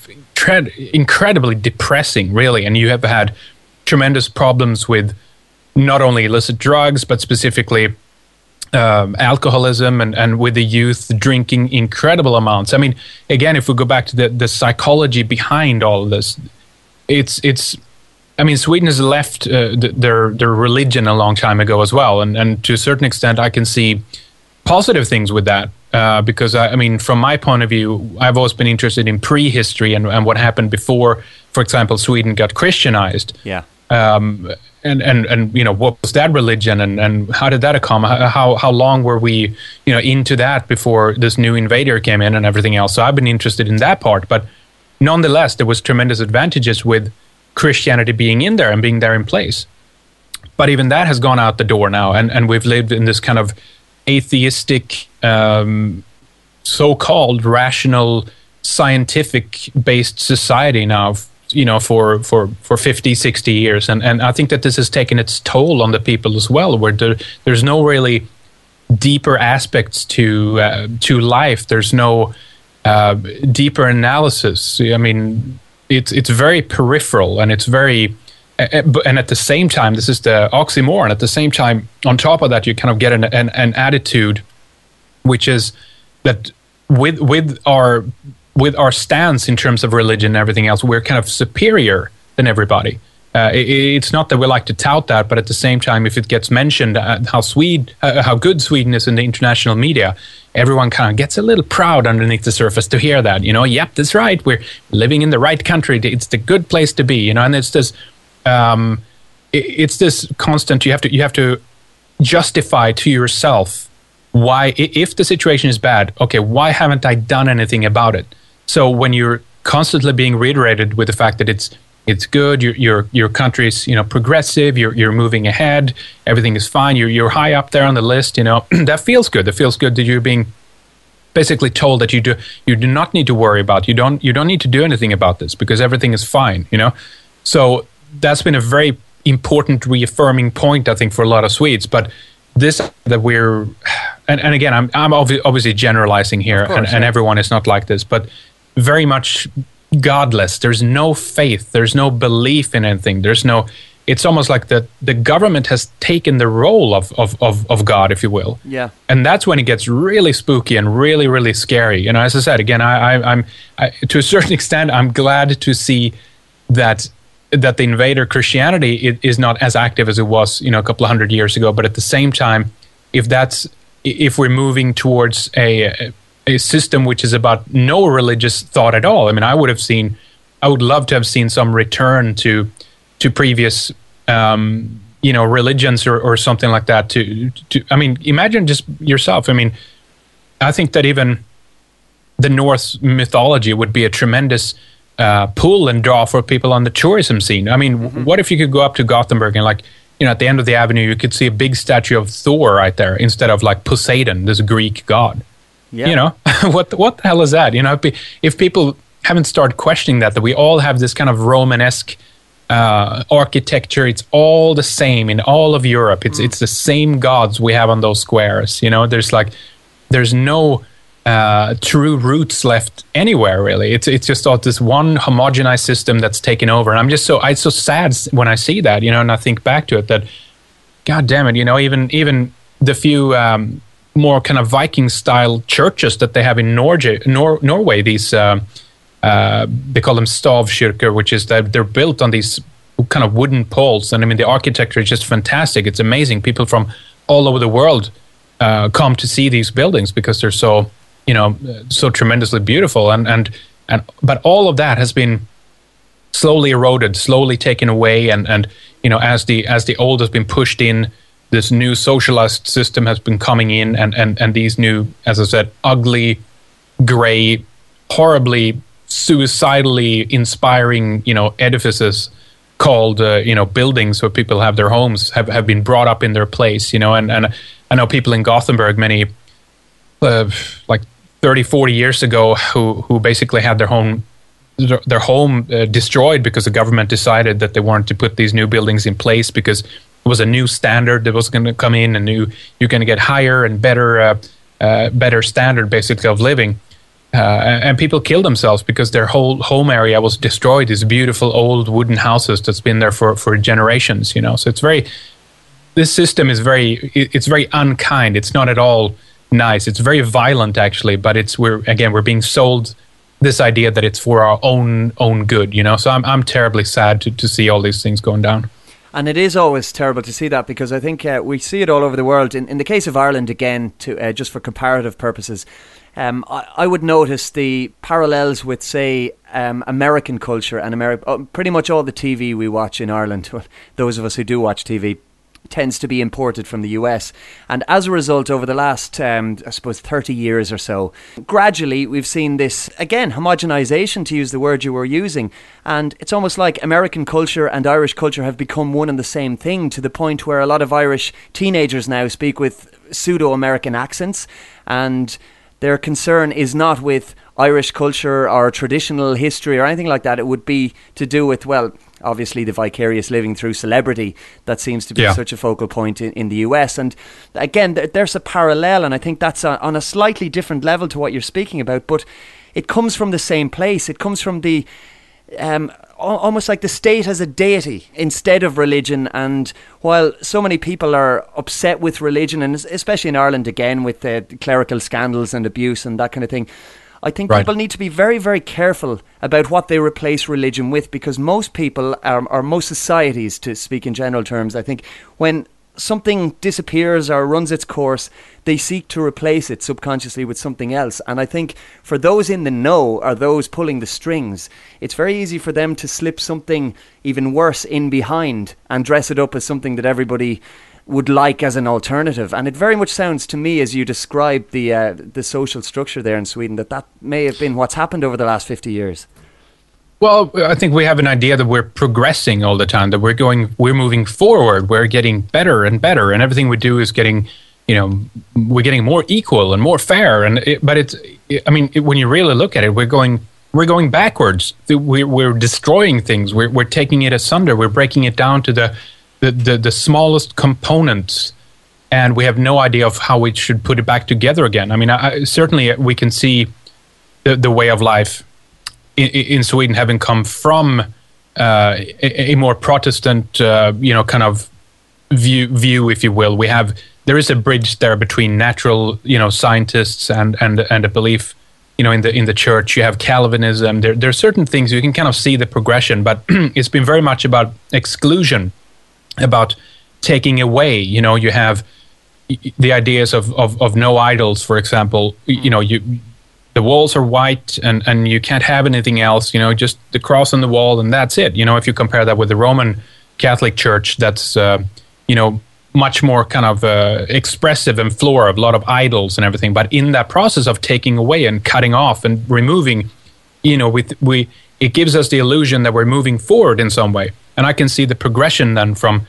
incredibly depressing, really. And you have had tremendous problems with not only illicit drugs, but specifically um, alcoholism and, and with the youth drinking incredible amounts. I mean, again, if we go back to the, the psychology behind all this, it's it's. I mean, Sweden has left uh, their their religion a long time ago as well, and and to a certain extent, I can see positive things with that. Uh, because I, I, mean, from my point of view, I've always been interested in prehistory and, and what happened before, for example, Sweden got Christianized. Yeah. Um, and, and, and you know what was that religion and, and how did that come? How how long were we you know into that before this new invader came in and everything else? So I've been interested in that part but nonetheless there was tremendous advantages with Christianity being in there and being there in place. But even that has gone out the door now. And and we've lived in this kind of atheistic um, so-called rational scientific based society now you know for for for 50 60 years. And and i think that this has taken its toll on the people as well where there, there's no really deeper aspects to uh, to life. There's no uh, deeper analysis. I mean it's it's very peripheral and it's very and at the same time this is the oxymoron. At the same time on top of that you kind of get an, an, an attitude which is that with with our with our stance in terms of religion and everything else, we're kind of superior than everybody. Uh, it, it's not that we like to tout that, but at the same time, if it gets mentioned uh, how Swede, uh, how good Sweden is in the international media, everyone kind of gets a little proud underneath the surface to hear that. You know, yep, that's right. We're living in the right country. It's the good place to be. You know, and it's this, um, it, it's this constant. You have to you have to justify to yourself why, if the situation is bad, okay, why haven't I done anything about it? So when you're constantly being reiterated with the fact that it's it's good, your your your country's you know progressive, you're you're moving ahead, everything is fine, you're you're high up there on the list, you know that feels good. That feels good that you're being basically told that you do you do not need to worry about you don't you don't need to do anything about this because everything is fine, you know. So that's been a very important reaffirming point, I think, for a lot of Swedes. But this that we're and, and again, I'm I'm obviously generalizing here, course, and, yeah. and everyone is not like this, but very much godless. There's no faith. There's no belief in anything. There's no. It's almost like the the government has taken the role of, of, of, of God, if you will. Yeah. And that's when it gets really spooky and really really scary. You know, as I said again, I, I I'm I, to a certain extent, I'm glad to see that that the invader Christianity is not as active as it was, you know, a couple of hundred years ago. But at the same time, if that's if we're moving towards a a system which is about no religious thought at all. I mean, I would have seen, I would love to have seen some return to to previous, um, you know, religions or, or something like that. To, to, I mean, imagine just yourself. I mean, I think that even the Norse mythology would be a tremendous uh, pull and draw for people on the tourism scene. I mean, mm-hmm. what if you could go up to Gothenburg and like you know, at the end of the avenue, you could see a big statue of Thor right there instead of like Poseidon, this Greek god. Yeah. You know, what what the hell is that? You know, if people haven't started questioning that, that we all have this kind of Romanesque uh, architecture. It's all the same in all of Europe. It's mm. it's the same gods we have on those squares. You know, there's like there's no uh, true roots left anywhere really. It's it's just all this one homogenized system that's taken over. And I'm just so I'm so sad when I see that. You know, and I think back to it that, God damn it, you know, even even the few um, more kind of Viking style churches that they have in Norge, Nor- Norway. These uh, uh, they call them stavkirker, which is that they're built on these kind of wooden poles, and I mean the architecture is just fantastic. It's amazing. People from all over the world uh, come to see these buildings because they're so you know so tremendously beautiful, and and and but all of that has been slowly eroded, slowly taken away, and and you know as the as the old has been pushed in this new socialist system has been coming in and, and, and these new, as I said, ugly, gray, horribly suicidally inspiring, you know, edifices called, uh, you know, buildings where people have their homes have, have been brought up in their place, you know, and, and I know people in Gothenburg, many, uh, like 30, 40 years ago, who, who basically had their home their home uh, destroyed because the government decided that they wanted to put these new buildings in place because it was a new standard that was going to come in, and new you're going to get higher and better, uh, uh, better standard basically of living. Uh, and people killed themselves because their whole home area was destroyed. These beautiful old wooden houses that's been there for, for generations, you know. So it's very, this system is very, it's very unkind. It's not at all nice. It's very violent, actually. But it's we're again we're being sold this idea that it's for our own own good, you know. So I'm I'm terribly sad to to see all these things going down. And it is always terrible to see that because I think uh, we see it all over the world. In, in the case of Ireland, again, to uh, just for comparative purposes, um, I, I, would notice the parallels with, say, um, American culture and Ameri- uh, pretty much all the TV we watch in Ireland. Those of us who do watch TV tends to be imported from the US. And as a result, over the last, um, I suppose, 30 years or so, gradually we've seen this, again, homogenization, to use the word you were using. And it's almost like American culture and Irish culture have become one and the same thing to the point where a lot of Irish teenagers now speak with pseudo American accents. And their concern is not with Irish culture or traditional history or anything like that. It would be to do with, well, obviously the vicarious living through celebrity that seems to be yeah. such a focal point in, in the US. And again, there's a parallel, and I think that's a, on a slightly different level to what you're speaking about, but it comes from the same place. It comes from the um, almost like the state as a deity instead of religion. And while so many people are upset with religion, and especially in Ireland again with the clerical scandals and abuse and that kind of thing, I think right. people need to be very, very careful about what they replace religion with because most people, are, or most societies, to speak in general terms, I think when something disappears or runs its course, they seek to replace it subconsciously with something else. And I think for those in the know or those pulling the strings, it's very easy for them to slip something even worse in behind and dress it up as something that everybody would like as an alternative. And it very much sounds to me, as you described the uh, the social structure there in Sweden, that that may have been what's happened over the last fifty years. Well, I think we have an idea that we're progressing all the time, that we're going, we're moving forward, we're getting better and better, and everything we do is getting, you know, we're getting more equal and more fair. And it, but it's, I mean, it, when you really look at it, we're going, we're going backwards. We're, we're destroying things. We're, we're taking it asunder. We're breaking it down to the the, the, the smallest components and we have no idea of how we should put it back together again. I mean, I, certainly we can see the, the way of life in, in Sweden having come from uh, a, a, more Protestant, uh, you know, kind of view, view, if you will. We have there is a bridge there between natural, you know, scientists and and and a belief, you know, in the in the church. You have Calvinism. There there are certain things you can kind of see the progression, but it's been very much about exclusion about taking away. You know, you have the ideas of, of, of no idols, for example. You know, you the walls are white and, and you can't have anything else. You know, just the cross on the wall and that's it. You know, if you compare that with the Roman Catholic Church, that's uh, you know much more kind of uh, expressive and floral, a lot of idols and everything. But in that process of taking away and cutting off and removing, you know, with we it gives us the illusion that we're moving forward in some way. And I can see the progression then from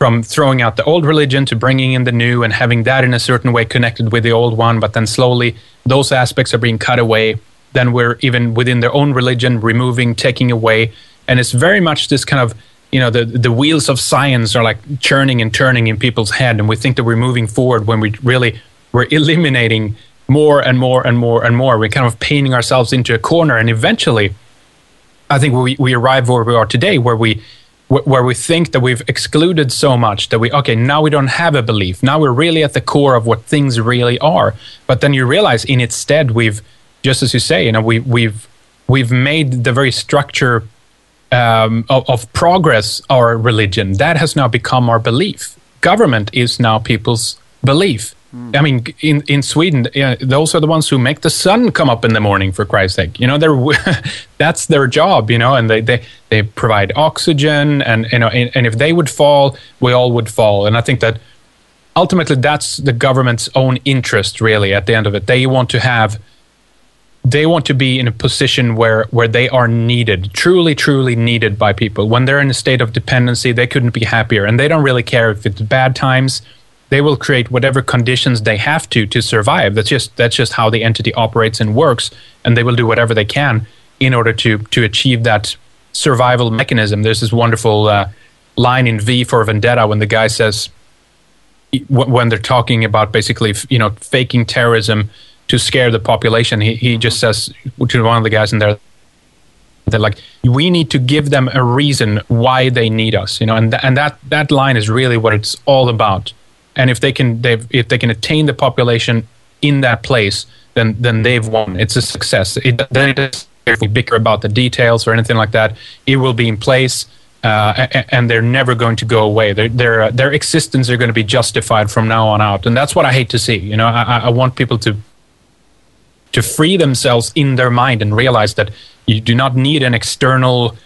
from throwing out the old religion to bringing in the new and having that in a certain way connected with the old one, but then slowly those aspects are being cut away. Then we're even within their own religion removing, taking away, and it's very much this kind of you know the the wheels of science are like churning and turning in people's head, and we think that we're moving forward when we really we're eliminating more and more and more and more. We're kind of painting ourselves into a corner, and eventually, I think we we arrive where we are today, where we where we think that we've excluded so much that we okay now we don't have a belief. Now we're really at the core of what things really are. But then you realize in its stead we've just as you say you know we, we've we've made the very structure um, of, of progress our religion. That has now become our belief. Government is now people's belief. I mean, in in Sweden, yeah, those are the ones who make the sun come up in the morning. For Christ's sake, you know, they're that's their job, you know, and they they they provide oxygen, and you know, and, and if they would fall, we all would fall. And I think that ultimately, that's the government's own interest, really. At the end of it, they want to have they want to be in a position where where they are needed truly truly needed by people when they're in a state of dependency they couldn't be happier and they don't really care if it's bad times they will create whatever conditions they have to to survive. That's just that's just how the entity operates and works, and they will do whatever they can in order to to achieve that survival mechanism. There's this wonderful uh, line in V for Vendetta when the guy says when they're talking about basically you know faking terrorism to scare the population. He he just says to one of the guys in there that like we need to give them a reason why they need us, you know, and th- and that that line is really what it's all about. And if they can if they can attain the population in that place, then then they've won. It's a success. It, then it if we bicker about the details or anything like that, it will be in place. Uh, and they're never going to go away. Their their uh, their existence are going to be justified from now on out, and that's what I hate to see. You know, I, I want people to to free themselves in their mind and realize that you do not need an external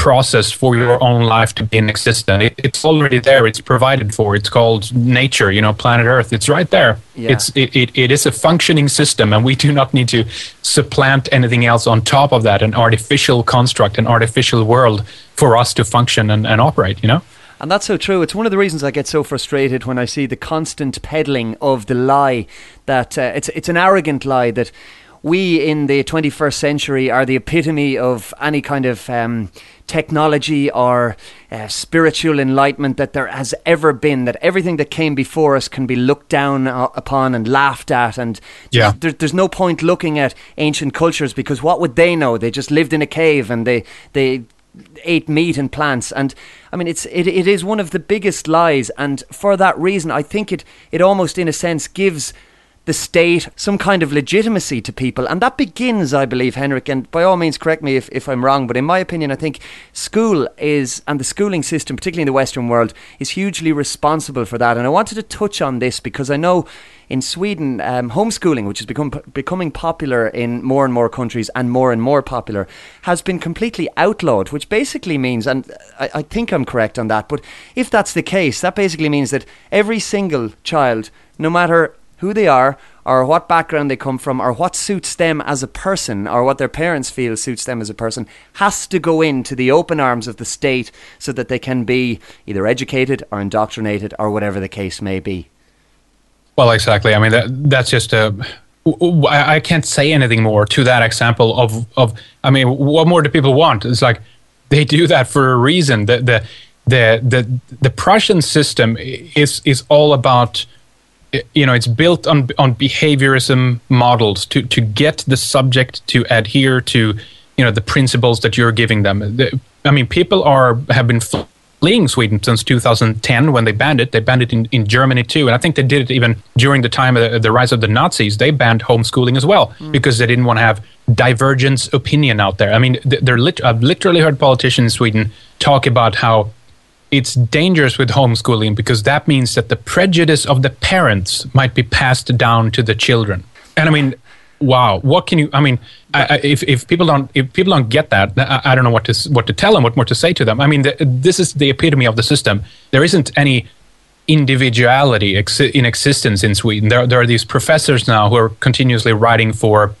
process for your own life to be in existence. It, it's already there. It's provided for. It's called nature. You know, planet Earth. It's right there. Yeah. It's it, it, it is a functioning system, and we do not need to supplant anything else on top of that. An artificial construct, an artificial world for us to function and, and operate. You know. And that's so true. It's one of the reasons I get so frustrated when I see the constant peddling of the lie that uh, it's it's an arrogant lie that we in the 21st century are the epitome of any kind of um, technology or uh, spiritual enlightenment that there has ever been. That everything that came before us can be looked down uh, upon and laughed at, and yeah. there, there's no point looking at ancient cultures because what would they know? They just lived in a cave and they they ate meat and plants and i mean it's it, it is one of the biggest lies and for that reason i think it it almost in a sense gives the state some kind of legitimacy to people. And that begins, I believe, Henrik, and by all means correct me if, if I'm wrong, but in my opinion, I think school is, and the schooling system, particularly in the Western world, is hugely responsible for that. And I wanted to touch on this because I know in Sweden, um, homeschooling, which is become, becoming popular in more and more countries and more and more popular, has been completely outlawed, which basically means, and I, I think I'm correct on that, but if that's the case, that basically means that every single child, no matter who they are or what background they come from or what suits them as a person or what their parents feel suits them as a person has to go into the open arms of the state so that they can be either educated or indoctrinated or whatever the case may be. Well, exactly. I mean, that, that's just uh, a. I can't say anything more to that example of, of. I mean, what more do people want? It's like they do that for a reason. The the the the, the Prussian system is is all about you know it's built on on behaviorism models to to get the subject to adhere to you know the principles that you're giving them. The, i mean people are have been fleeing sweden since 2010 when they banned it. They banned it in, in germany too and i think they did it even during the time of the, the rise of the nazis. They banned homeschooling as well mm. because they didn't want to have divergence opinion out there. I mean they're lit- i've literally heard politicians in sweden talk about how it's dangerous with homeschooling because that means that the prejudice of the parents might be passed down to the children. And I mean, wow, what can you? I mean, I, I, if if people don't if people don't get that, I, I, don't know what to what to tell them, what more to say to them. I mean, the, this is the epitome of the system. There isn't any individuality ex- in existence in Sweden. There there are these professors now who are continuously writing for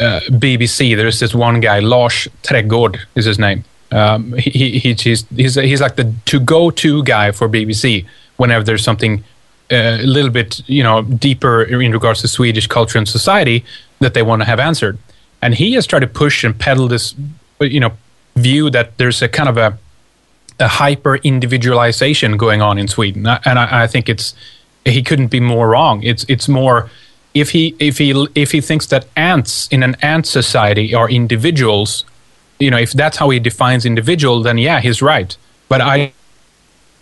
uh, BBC. There's this one guy, Lars Trägårdh is his name um, he, he, he's, he's, he's like the to go to guy for BBC whenever there's something uh, a little bit you know deeper in regards to Swedish culture and society that they want to have answered. And he has tried to push and peddle this you know view that there's a kind of a a hyper individualization going on in Sweden, and I, I think it's he couldn't be more wrong. It's it's more if he if he if he thinks that ants in an ant society are individuals you know, if that's how he defines individual, then yeah, he's right. But I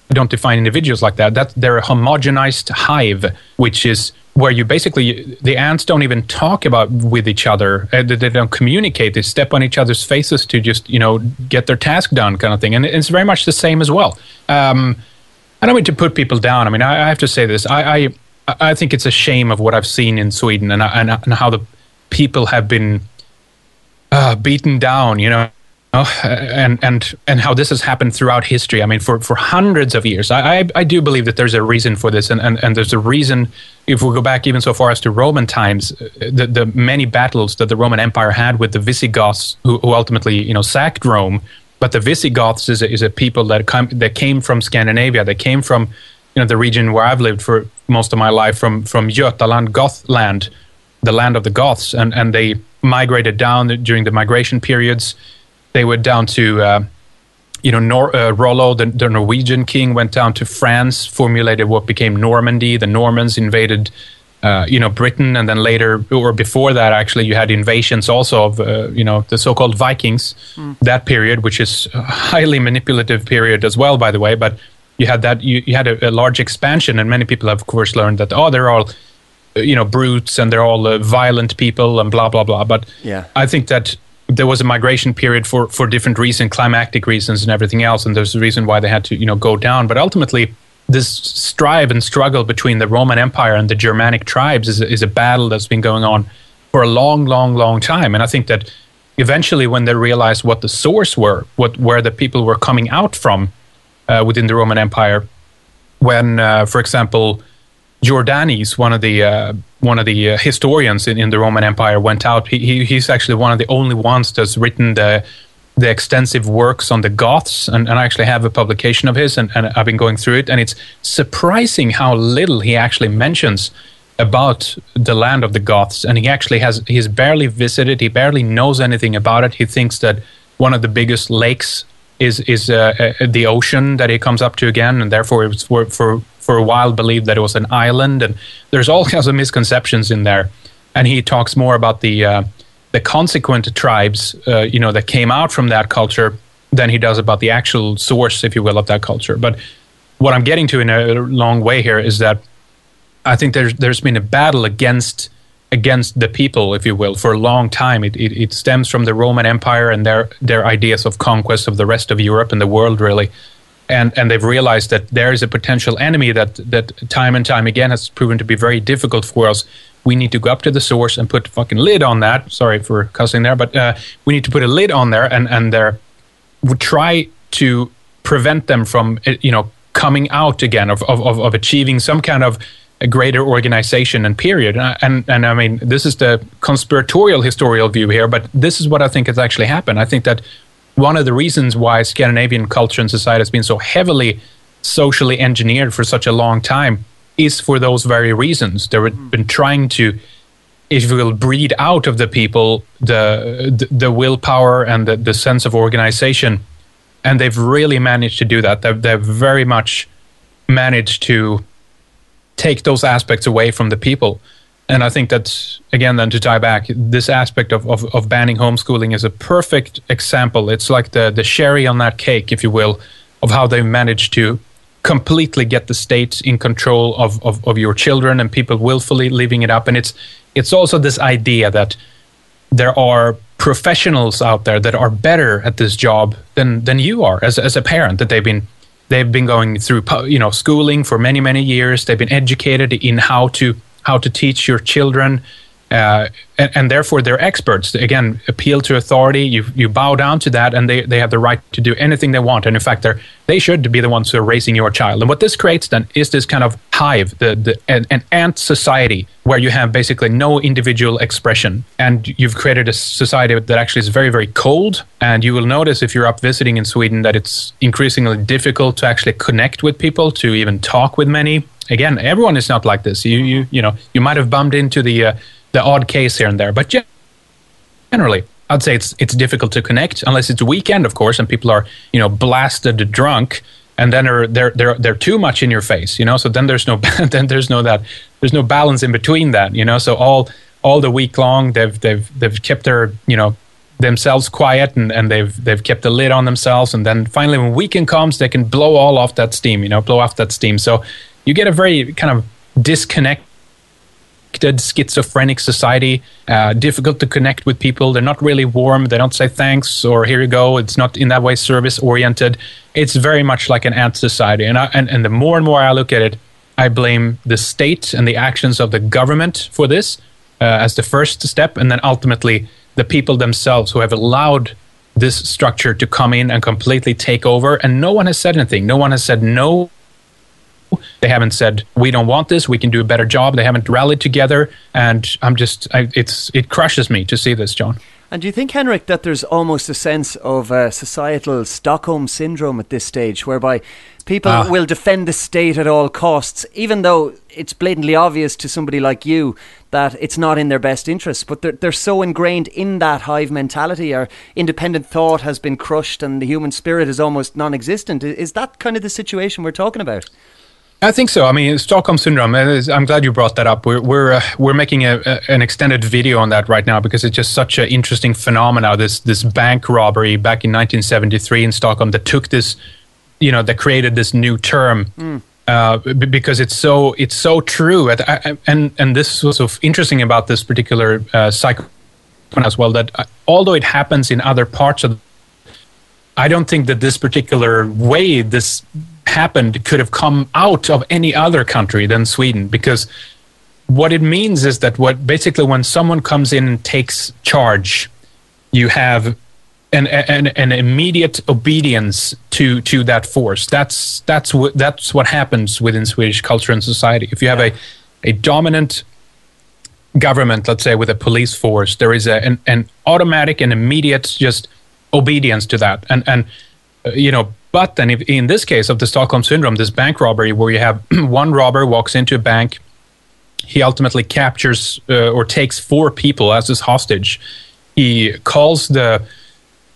don't define individuals like that. That they're a homogenized hive, which is where you basically the ants don't even talk about with each other. Uh, they don't communicate. They step on each other's faces to just you know get their task done, kind of thing. And it's very much the same as well. Um, I don't mean to put people down. I mean, I, I have to say this. I, I, I think it's a shame of what I've seen in Sweden and and, and how the people have been uh, beaten down, you know, and and and how this has happened throughout history. I mean, for, for hundreds of years. I, I, I do believe that there's a reason for this, and, and, and there's a reason. If we go back even so far as to Roman times, uh, the, the many battles that the Roman Empire had with the Visigoths, who, who ultimately you know sacked Rome. But the Visigoths is a, is a people that come that came from Scandinavia. They came from you know the region where I've lived for most of my life, from from Götaland, Gothland, the land of the Goths, and and they migrated down during the migration periods. They went down to uh, you know, Nor- uh, Rollo, the, the, Norwegian king, went down to France, formulated what became Normandy. The Normans invaded, uh, you know, Britain, and then later, or before that, actually, you had invasions also of, uh, you know, the so-called Vikings. Mm. That period, which is a highly manipulative period as well, by the way, but you had that you, you had a, a, large expansion, and many people have, of course, learned that oh, they're all, you know, brutes and they're all uh, violent people and blah blah blah. But yeah. I think that there was a migration period for for different reasons, climatic reasons, and everything else, and there's a reason why they had to you know go down. But ultimately, this strive and struggle between the Roman Empire and the Germanic tribes is a, is a battle that's been going on for a long, long, long time. And I think that eventually, when they realized what the source were, what where the people were coming out from uh, within the Roman Empire, when, uh, for example, Jordanes, one of the uh, one of the uh, historians in, in, the Roman Empire, went out. He, he, he's actually one of the only ones that's written the the extensive works on the Goths, and, and I actually have a publication of his, and, and I've been going through it, and it's surprising how little he actually mentions about the land of the Goths, and he actually has he's barely visited, he barely knows anything about it. He thinks that one of the biggest lakes is is uh, uh, the ocean that he comes up to again, and therefore it's for, for for a while believed that it was an island, and there's all kinds of misconceptions in there. And he talks more about the uh, the consequent tribes, uh, you know, that came out from that culture than he does about the actual source, if you will, of that culture. But what I'm getting to in a long way here is that I think there's there's been a battle against against the people, if you will, for a long time. It, it, it stems from the Roman Empire and their their ideas of conquest of the rest of Europe and the world, really and and they've realized that there is a potential enemy that that time and time again has proven to be very difficult for us. We need to go up to the source and put a fucking lid on that. Sorry for cussing there, but uh, we need to put a lid on there and and there would try to prevent them from uh, you know coming out again of of, of achieving some kind of a greater organization and period. And, and, and I mean, this is the conspiratorial historical view here, but this is what I think has actually happened. I think that one of the reasons why Scandinavian culture and society has been so heavily socially engineered for such a long time is for those very reasons. They've mm. been trying to, if you will, breed out of the people the the, the willpower and the, the sense of organization, and they've really managed to do that. They've, they've very much managed to take those aspects away from the people and I think that again, then to tie back, this aspect of, of, of, banning homeschooling is a perfect example. It's like the the cherry on that cake, if you will, of how they managed to completely get the state in control of, of, of your children and people willfully leaving it up. And it's it's also this idea that there are professionals out there that are better at this job than than you are as as a parent. That they've been they've been going through you know schooling for many many years. They've been educated in how to how to teach your children uh, and, and, therefore they're experts. Again, appeal to authority. You you bow down to that, and they, they have the right to do anything they want. And in fact, they they should be the ones who are raising your child. And what this creates then is this kind of hive, the the an, an ant society where you have basically no individual expression, and you've created a society that actually is very very cold. And you will notice if you're up visiting in Sweden that it's increasingly difficult to actually connect with people, to even talk with many. Again, everyone is not like this. You you you know you might have bumped into the uh, the odd case here and there, but generally, I'd say it's it's difficult to connect unless it's a weekend, of course, and people are you know blasted drunk, and then they're they're they're they're too much in your face, you know. So then there's no then there's no that there's no balance in between that, you know. So all all the week long they've they've they've kept their you know themselves quiet and, and they've they've kept a lid on themselves and then finally when weekend comes they can blow all off that steam you know blow off that steam so you get a very kind of disconnect schizophrenic society, uh, difficult to connect with people. They're not really warm. They don't say thanks or here you go. It's not in that way service oriented. It's very much like an ant society. And, I, and, and the more and more I look at it, I blame the state and the actions of the government for this uh, as the first step. And then ultimately, the people themselves who have allowed this structure to come in and completely take over. And no one has said anything. No one has said no they haven't said we don't want this. We can do a better job. They haven't rallied together, and I'm just I, it's it crushes me to see this, John. And do you think, Henrik, that there's almost a sense of uh, societal Stockholm syndrome at this stage, whereby people Ah. will defend the state at all costs, even though it's blatantly obvious to somebody like you that it's not in their best interest? But they're, they're so ingrained in that hive mentality, or independent thought has been crushed and the human spirit is almost non existent. Is that kind of the situation we're talking about? I think so. I mean, Stockholm syndrome. uh, I'm glad you brought that up. We're we're uh, we're making a, a, an extended video on that right now because it's just such an interesting phenomena. This this bank robbery back in 1973 in Stockholm that took this, you know, that created this new term. Uh, b- because it's so it's so true, and I- and and this was so interesting about this particular uh, cycle as well. That uh, although it happens in other parts of I don't think that this particular way this happened could have come out of any other country than Sweden because what it means is that what basically when someone comes in and takes charge you have an, an, an immediate obedience to to that force that's that's what that's what happens within Swedish culture and society if you have a a dominant government, let's say, with a police force, there is a, an, an automatic and immediate just obedience to that. And, and uh, you know, but then if, in this case of the Stockholm Syndrome, this bank robbery where you have one robber walks into a bank, he ultimately captures uh, or takes four people as his hostage. He calls the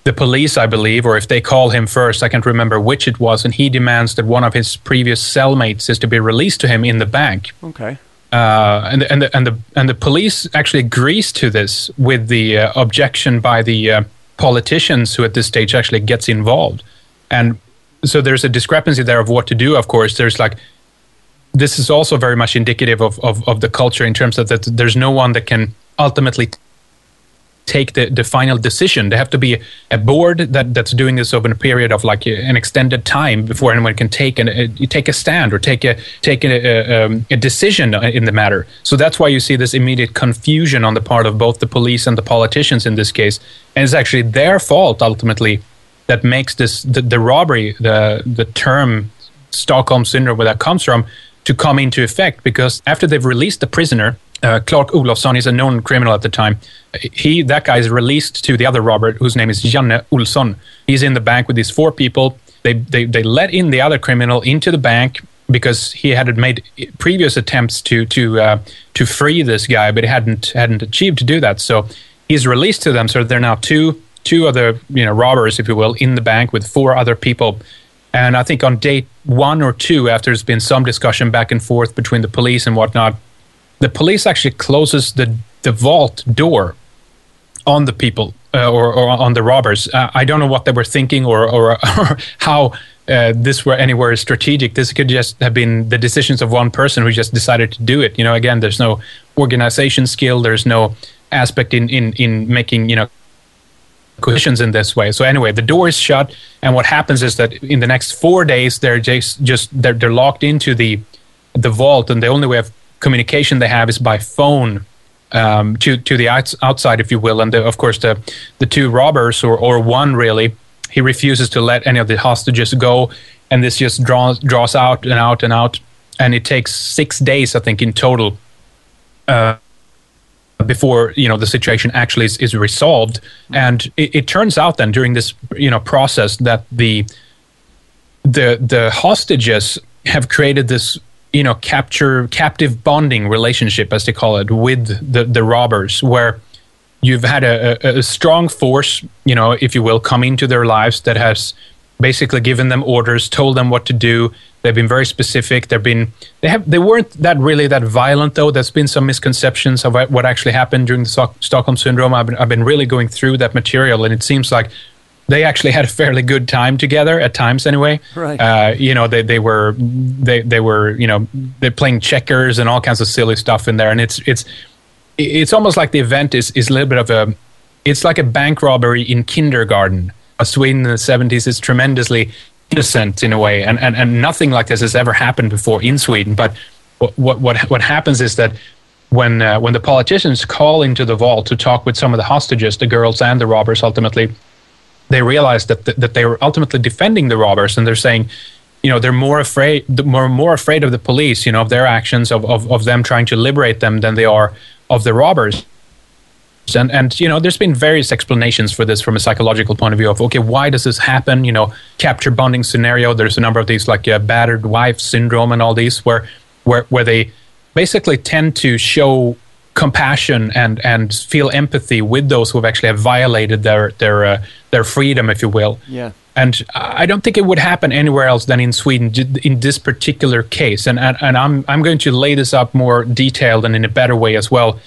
the police, I believe, or if they call him first, I can't remember which it was, and he demands that one of his previous cellmates is to be released to him in the bank Okay. uh, and and the, and the and the police actually agrees to this with the uh, objection by the uh, politicians who at this stage actually gets involved, and so there's a discrepancy there of what to do. Of course, there's like this is also very much indicative of of, of the culture in terms of that there's no one that can ultimately take the, the final decision. There have to be a board that, that's doing this over a period of like an extended time before anyone can take an, a, take a stand or take a take a, a, um, a decision in the matter. So that's why you see this immediate confusion on the part of both the police and the politicians in this case, and it's actually their fault ultimately that makes this the, the robbery the the term Stockholm syndrome where that comes from to come into effect because after they've released the prisoner, uh, Clark Olofsson is a known criminal at the time. He that guy is released to the other robber whose name is Janne Olsson. He's in the bank with these four people. They they they let in the other criminal into the bank because he had made previous attempts to to uh, to free this guy, but hadn't hadn't achieved to do that. So he's released to them. So they're now two two other you know robbers, if you will, in the bank with four other people. And I think on date one or two, after there's been some discussion back and forth between the police and whatnot, the police actually closes the the vault door on the people uh, or, or on the robbers. Uh, I don't know what they were thinking or or, or how uh, this were anywhere strategic. This could just have been the decisions of one person who just decided to do it. You know, again, there's no organization skill. There's no aspect in in in making you know coalitions in this way. So anyway, the door is shut, and what happens is that in the next four days, they're just just they're, they're locked into the the vault, and the only way of communication they have is by phone um, to to the outside, if you will. And the, of course, the the two robbers, or or one really, he refuses to let any of the hostages go, and this just draws draws out and out and out, and it takes six days, I think, in total. Uh, before you know the situation actually is, is resolved. Mm-hmm. And it, it turns out then during this you know process that the the the hostages have created this you know capture captive bonding relationship as they call it with the the robbers where you've had a, a, a strong force you know if you will come into their lives that has basically given them orders told them what to do they've been very specific. They've been they have they weren't that really that violent though. There's been some misconceptions of what actually happened during the Stock- stockholm syndrome. I've been, I've been really going through that material and it seems like they actually had a fairly good time together at times anyway. Right. uh, you know they, they were they, they were you know they're playing checkers and all kinds of silly stuff in there and it's it's it's almost like the event is is a little bit of a it's like a bank robbery in kindergarten. Uh, sweden in the 70s is tremendously innocent in a way and, and and nothing like this has ever happened before in sweden but what what what, happens is that when uh, when the politicians call into the vault to talk with some of the hostages the girls and the robbers ultimately they realize that th- that they were ultimately defending the robbers, and they're saying, you know, they're more afraid, more more afraid of the police, you know, of their actions, of, of of them trying to liberate them, than they are of the robbers. And and you know there's been various explanations for this from a psychological point of view of okay why does this happen you know capture bonding scenario there's a number of these like uh, battered wife syndrome and all these where where where they basically tend to show compassion and and feel empathy with those who have actually have violated their their uh, their freedom if you will Yeah. and I don't think it would happen anywhere else than in Sweden in this particular case. And, and, and I'm, I'm going to lay this up more detailed and in a better way as well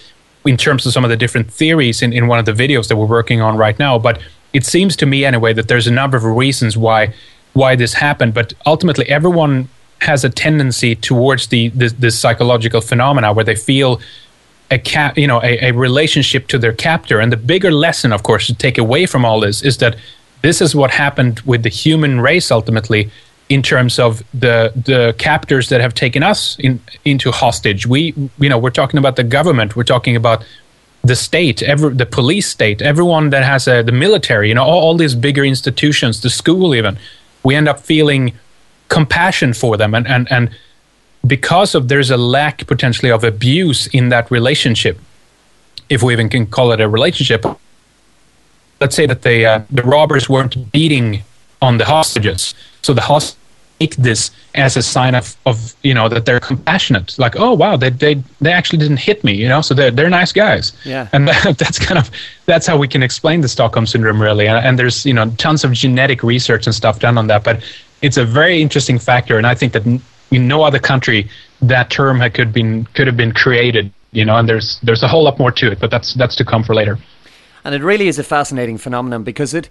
in terms of some of the different theories in, in one of the videos that we're working on right now. But it seems to me anyway that there's a number of reasons why why this happened. But ultimately, everyone has a tendency towards the this, this psychological phenomena where they feel a cap, you know, a, a relationship to their captor. And the bigger lesson, of course, to take away from all this is that this is what happened with the human race ultimately in terms of the the captors that have taken us in, into hostage. We, you know, we're talking about the government. We're talking about the state, every, the police state, everyone that has a, the military. You know, all, all these bigger institutions, the school even. We end up feeling compassion for them, and and and because of there's a lack potentially of abuse in that relationship, if we even can call it a relationship. Let's say that the uh, the robbers weren't beating on the hostages, so the hostages take this as a sign of, of you know that they're compassionate, like oh wow they they they actually didn't hit me, you know, so they're they're nice guys. Yeah. and that's kind of that's how we can explain the Stockholm syndrome really, and, and there's you know tons of genetic research and stuff done on that, but it's a very interesting factor, and I think that in no other country that term had, could been could have been created, you know, and there's there's a whole lot more to it, but that's that's to come for later. And it really is a fascinating phenomenon because it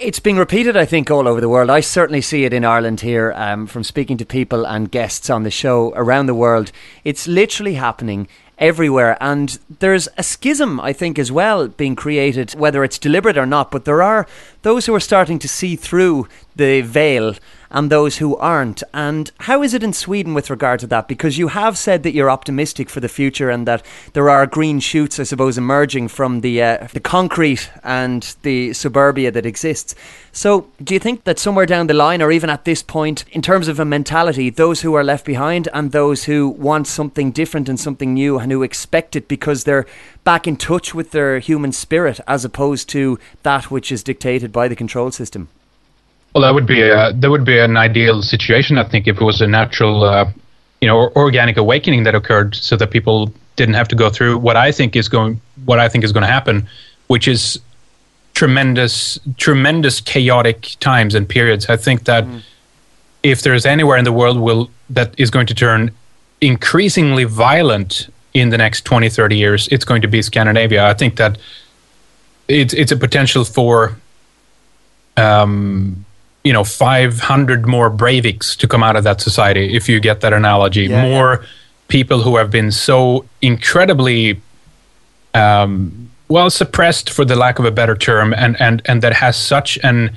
it's being repeated, I think, all over the world. I certainly see it in Ireland here um, from speaking to people and guests on the show around the world. It's literally happening everywhere. And there's a schism, I think, as well being created, whether it's deliberate or not. But there are those who are starting to see through the veil and those who aren't. And how is it in Sweden with regard to that? Because you have said that you're optimistic for the future and that there are green shoots, I suppose, emerging from the uh, the concrete and the suburbia that exists. So, do you think that somewhere down the line, or even at this point, in terms of a mentality, those who are left behind and those who want something different and something new and who expect it because they're back in touch with their human spirit as opposed to that which is dictated by the control system? Well, that would be a that would be an ideal situation. I think if it was a natural, uh, you know, organic awakening that occurred, so that people didn't have to go through what I think is going, what I think is going to happen, which is tremendous, tremendous chaotic times and periods. I think that if there's anywhere in the world will that is going to turn increasingly violent in the next 20, 30 years, it's going to be Scandinavia. I think that it's it's a potential for um, you know 500 more Breiviks to come out of that society if you get that analogy. Yeah, more people who have been so incredibly um, well suppressed for the lack of a better term and and and that has such an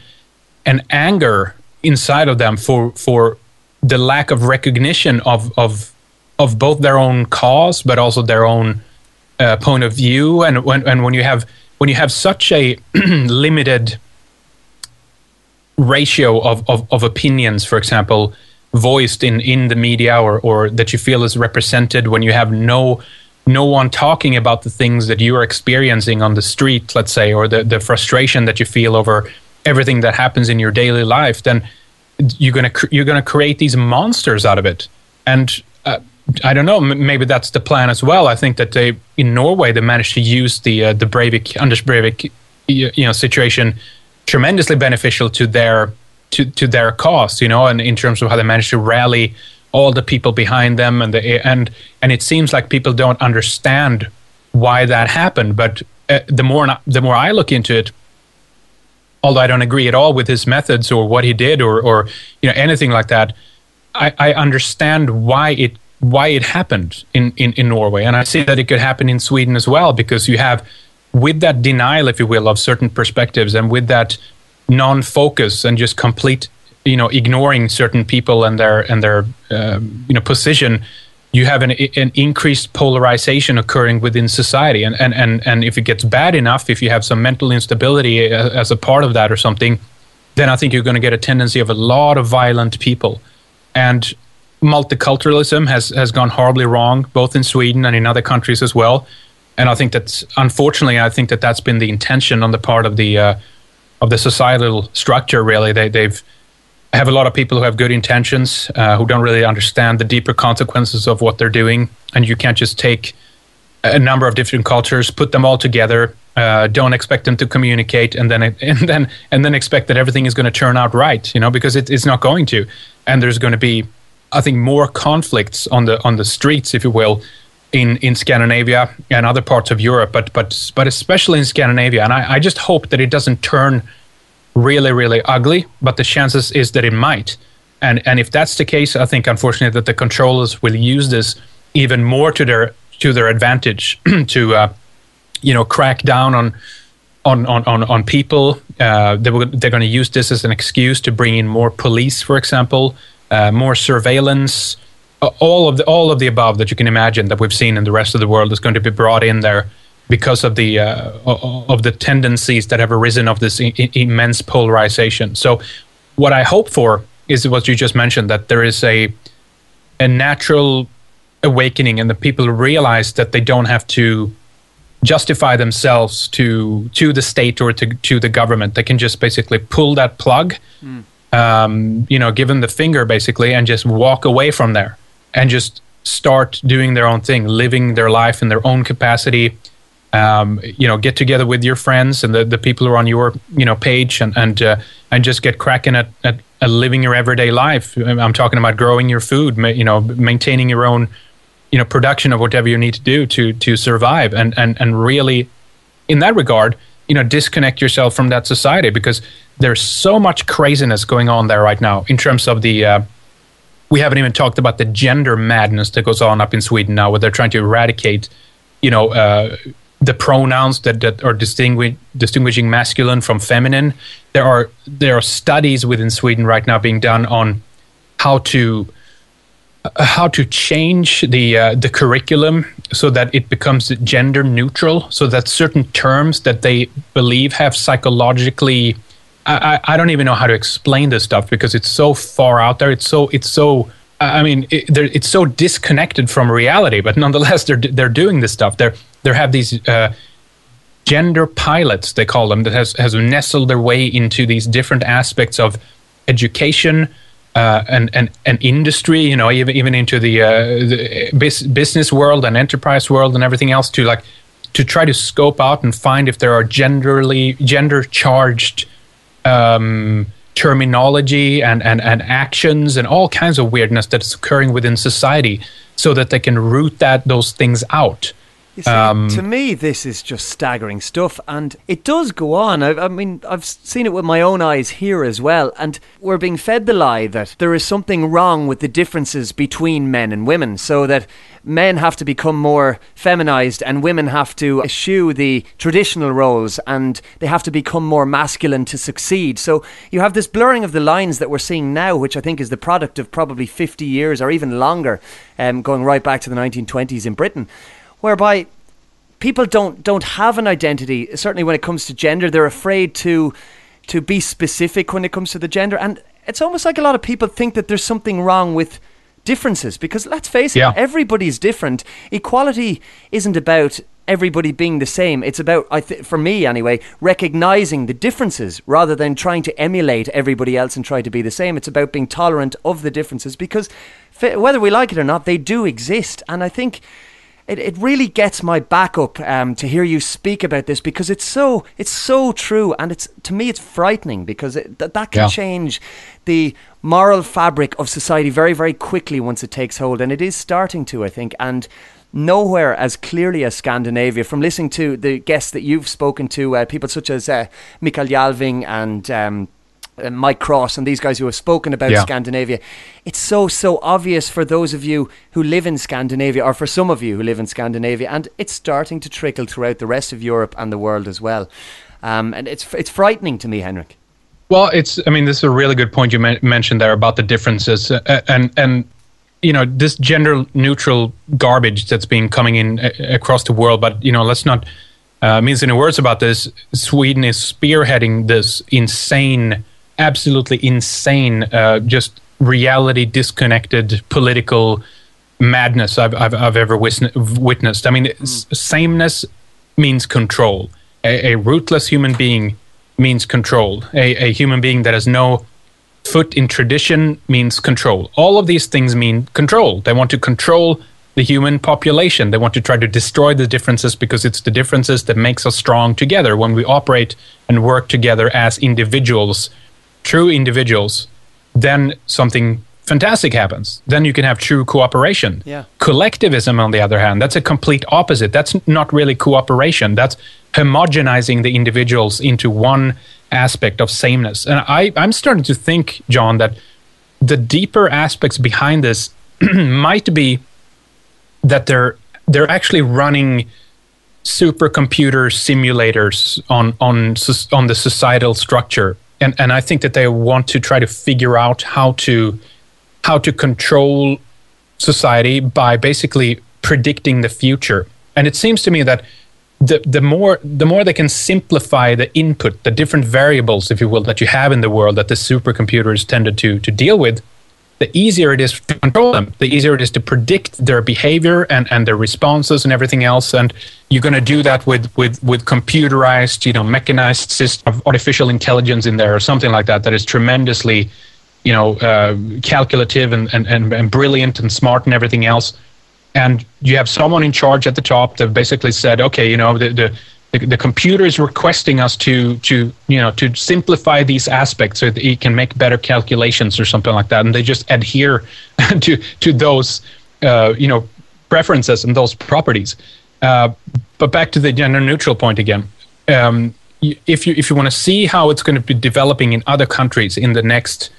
an anger inside of them for for the lack of recognition of of of both their own cause but also their own uh, point of view. And when and when you have when you have such a limited ratio of, of, of opinions, for example, voiced in, in the media or, or that you feel is represented when you have no no one talking about the things that you are experiencing on the street, let's say, or the, the frustration that you feel over everything that happens in your daily life, then you're gonna you're gonna create these monsters out of it. And uh, I don't know, maybe that's the plan as well. I think that they in Norway they managed to use the uh, the Breivik Anders Breivik you know situation tremendously beneficial to their to, to their cause, you know, and in terms of how they managed to rally all the people behind them, and the and and it seems like people don't understand why that happened. But uh, the more the more I look into it, although I don't agree at all with his methods or what he did or or you know anything like that, I, I understand why it why it happened in, in, in Norway, and I see that it could happen in Sweden as well because you have with that denial, if you will, of certain perspectives, and with that non-focus and just complete, you know, ignoring certain people and their and their um, you know position, you have an, an increased polarization occurring within society, and, and and and if it gets bad enough, if you have some mental instability as a part of that or something, then I think you're going to get a tendency of a lot of violent people, and multiculturalism has has gone horribly wrong, both in Sweden and in other countries as well and I think that's unfortunately, I think that that's been the intention on the part of the uh, of the societal structure. Really, they, they've have a lot of people who have good intentions uh, who don't really understand the deeper consequences of what they're doing, and you can't just take a number of different cultures, put them all together, uh, don't expect them to communicate, and then and then and then expect that everything is going to turn out right, you know, because it, it's not going to, and there's going to be, I think, more conflicts on the on the streets, if you will, in in Scandinavia and other parts of Europe, but but but especially in Scandinavia, and I, I just hope that it doesn't turn really really ugly, but the chances is that it might, and and if that's the case, I think unfortunately that the controllers will use this even more to their to their advantage to uh, you know crack down on on on on, people. Uh, they were, they're going to use this as an excuse to bring in more police, for example, uh, more surveillance. All of the all of the above that you can imagine that we've seen in the rest of the world is going to be brought in there because of the uh, of the tendencies that have arisen of this I- immense polarization. So, what I hope for is what you just mentioned that there is a a natural awakening and the people realize that they don't have to justify themselves to to the state or to, to the government they can just basically pull that plug mm. um, you know give them the finger basically and just walk away from there and just start doing their own thing living their life in their own capacity um, you know get together with your friends and the, the people who are on your you know page and and uh, and just get cracking at, at, at living your everyday life. I'm talking about growing your food you know maintaining your own you know production of whatever you need to do to to survive and and and really in that regard you know disconnect yourself from that society because there's so much craziness going on there right now in terms of the uh, we haven't even talked about the gender madness that goes on up in Sweden now where they're trying to eradicate you know uh, the pronouns that, that are distinguish, distinguishing masculine from feminine. There are there are studies within Sweden right now being done on how to how to change the uh, the curriculum so that it becomes gender neutral, so that certain terms that they believe have psychologically I, I don't even know how to explain this stuff because it's so far out there. It's so it's so I mean it, it's so disconnected from reality. But nonetheless, they're they're doing this stuff. They're they have these uh, gender pilots they call them that has has nestled their way into these different aspects of education, uh, an, an, an industry, you know, even, even into the, uh, the business world and enterprise world and everything else to like to try to scope out and find if there are genderly gender charged um, terminology and, and, and actions and all kinds of weirdness that's occurring within society so that they can root that those things out See, um, to me, this is just staggering stuff, and it does go on. I, I, mean, I've seen it with my own eyes here as well, and we're being fed the lie that there is something wrong with the differences between men and women, so that men have to become more feminized and women have to eschew the traditional roles and they have to become more masculine to succeed. So you have this blurring of the lines that we're seeing now, which I think is the product of probably 50 years or even longer, um, going right back to the 1920s in Britain whereby people don't don't have an identity. Certainly, when it comes to gender, they're afraid to to be specific when it comes to the gender, and it's almost like a lot of people think that there's something wrong with differences because let's face it, yeah. everybody's different. Equality isn't about everybody being the same. It's about, I th- for me anyway, recognizing the differences rather than trying to emulate everybody else and try to be the same. It's about being tolerant of the differences because f- whether we like it or not, they do exist. And I think it, it really gets my back up um, to hear you speak about this because it's so it's so true and it's to me it's frightening because it, that that can yeah. change the moral fabric of society very very quickly once it takes hold and it is starting to I think and nowhere as clearly as Scandinavia. From listening to the guests that you've spoken to, uh, people such as uh, Mikael Jalving and um, uh, Mike Cross and these guys who have spoken about yeah. Scandinavia. It's so, so obvious for those of you who live in Scandinavia, or for some of you who live in Scandinavia, and it's starting to trickle throughout the rest of Europe and the world as well. Um, and it's, it's frightening to me, Henrik. Well, it's, I mean, this is a really good point you mentioned there about the differences. Uh, and, and, you know, this gender neutral garbage that's been coming in uh, across the world. But, you know, let's not uh, mince any words about this. Sweden is spearheading this insane absolutely insane, uh, just reality disconnected political madness I've, I've, I've ever witnessed. I mean, mm. sameness means control. A, a, rootless human being means control. A, a human being that has no foot in tradition means control. All of these things mean control. They want to control the human population. They want to try to destroy the differences because it's the differences that makes us strong together when we operate and work together as individuals, true individuals. Then something fantastic happens. Then you can have true cooperation. Yeah. Collectivism, on the other hand, that's a complete opposite. That's not really cooperation. That's homogenizing the individuals into one aspect of sameness. And I, I'm starting to think, John, that the deeper aspects behind this might be that they're they're actually running supercomputer simulators on on on the societal structure and and I think that they want to try to figure out how to how to control society by basically predicting the future. And it seems to me that the, the more the more they can simplify the input, the different variables, if you will, that you have in the world that the supercomputers tended to to deal with, the easier it is to control them, the easier it is to predict their behavior and, and their responses and everything else. And you're going to do that with, with, with computerized, you know, mechanized system of artificial intelligence in there or something like that that is tremendously you know, uh, calculative and, and, and, and brilliant and smart and everything else. And you have someone in charge at the top that basically said, okay, you know, the, the, the, the computer is requesting us to, to, you know, to simplify these aspects so that it can make better calculations or something like that. And they just adhere to, to those, uh, you know, preferences and those properties. Uh, but back to the gender neutral point again. Um, if you if you want to see how it's going to be developing in other countries in the next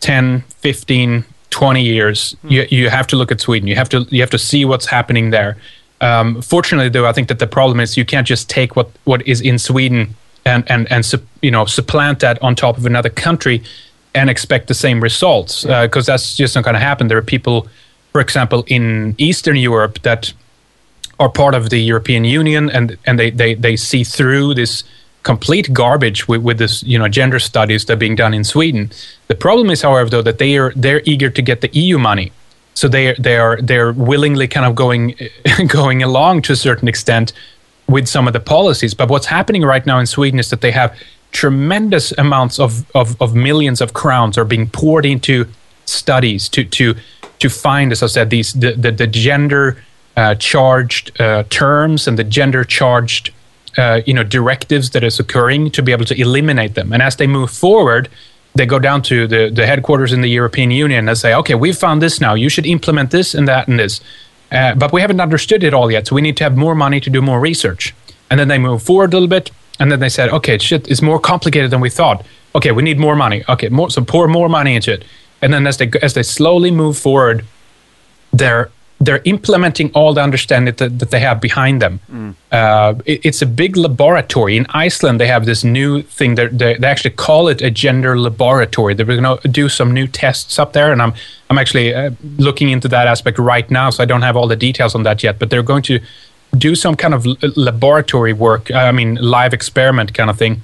10, 15, 20 years, mm. you, you have to look at Sweden. You have to you have to see what's happening there. Um, fortunately, though, I think that the problem is you can't just take what, what is in Sweden and and and you know supplant that on top of another country and expect the same results because uh, that's just not going to happen. There are people, for example, in Eastern Europe that are part of the European Union and and they they, they see through this complete garbage with, with this you know gender studies that are being done in Sweden. The problem is, however, though that they are they're eager to get the EU money, so they they are they're willingly kind of going going along to a certain extent with some of the policies. But what's happening right now in Sweden is that they have tremendous amounts of, of, of millions of crowns are being poured into studies to to to find, as I said, these the the, the gender uh, charged uh, terms and the gender charged uh, you know directives that is occurring to be able to eliminate them. And as they move forward, they go down to the, the headquarters in the European Union and say, okay, we've found this now. You should implement this and that and this. Uh, but we haven't understood it all yet. So we need to have more money to do more research. And then they move forward a little bit. And then they said, okay, shit, it's more complicated than we thought. Okay, we need more money. Okay, more, so pour more money into it. And then as they, as they slowly move forward, they're they're implementing all the understanding that, that they have behind them. Mm. Uh, it, it's a big laboratory. In Iceland, they have this new thing. They, they actually call it a gender laboratory. They're going to do some new tests up there, and I'm I'm actually uh, looking into that aspect right now. So I don't have all the details on that yet. But they're going to do some kind of laboratory work. I mean, live experiment kind of thing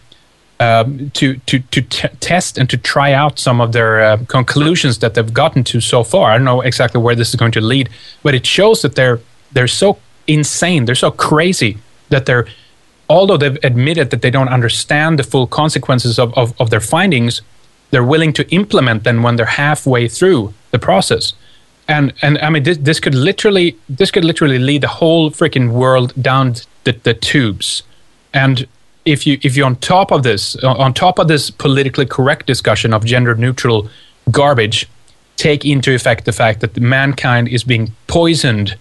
um, to to to test and to try out some of their uh, conclusions that they've gotten to so far. I don't know exactly where this is going to lead, but it shows that they're they're so insane, they're so crazy that they're although they've admitted that they don't understand the full consequences of, of, of their findings, they're willing to implement them when they're halfway through the process. And and I mean this, this could literally this could literally lead the whole freaking world down the, the tubes. And if you if you on top of this on top of this politically correct discussion of gender neutral garbage take into effect the fact that mankind is being poisoned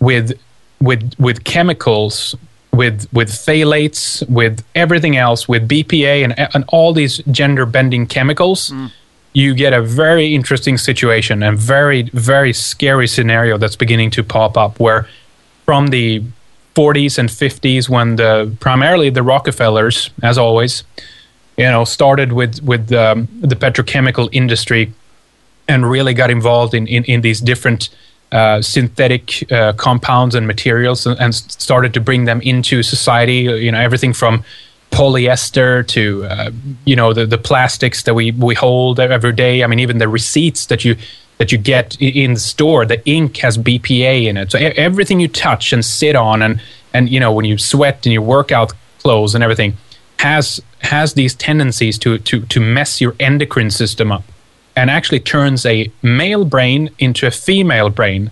with with with chemicals with with phthalates with everything else with BPA and and all these gender bending chemicals mm. you get a very interesting situation and very very scary scenario that's beginning to pop up where from the 40s and 50s when the primarily the Rockefellers, as always, you know, started with with um, the petrochemical industry and really got involved in in, in these different uh, synthetic uh, compounds and materials and, and, started to bring them into society. You know, everything from polyester to uh, you know the the plastics that we we hold every day. I mean, even the receipts that you that you get in the store. The ink has BPA in it, so everything you touch and sit on, and and you know when you sweat in your workout clothes and everything has has these tendencies to to to mess your endocrine system up, and actually turns a male brain into a female brain,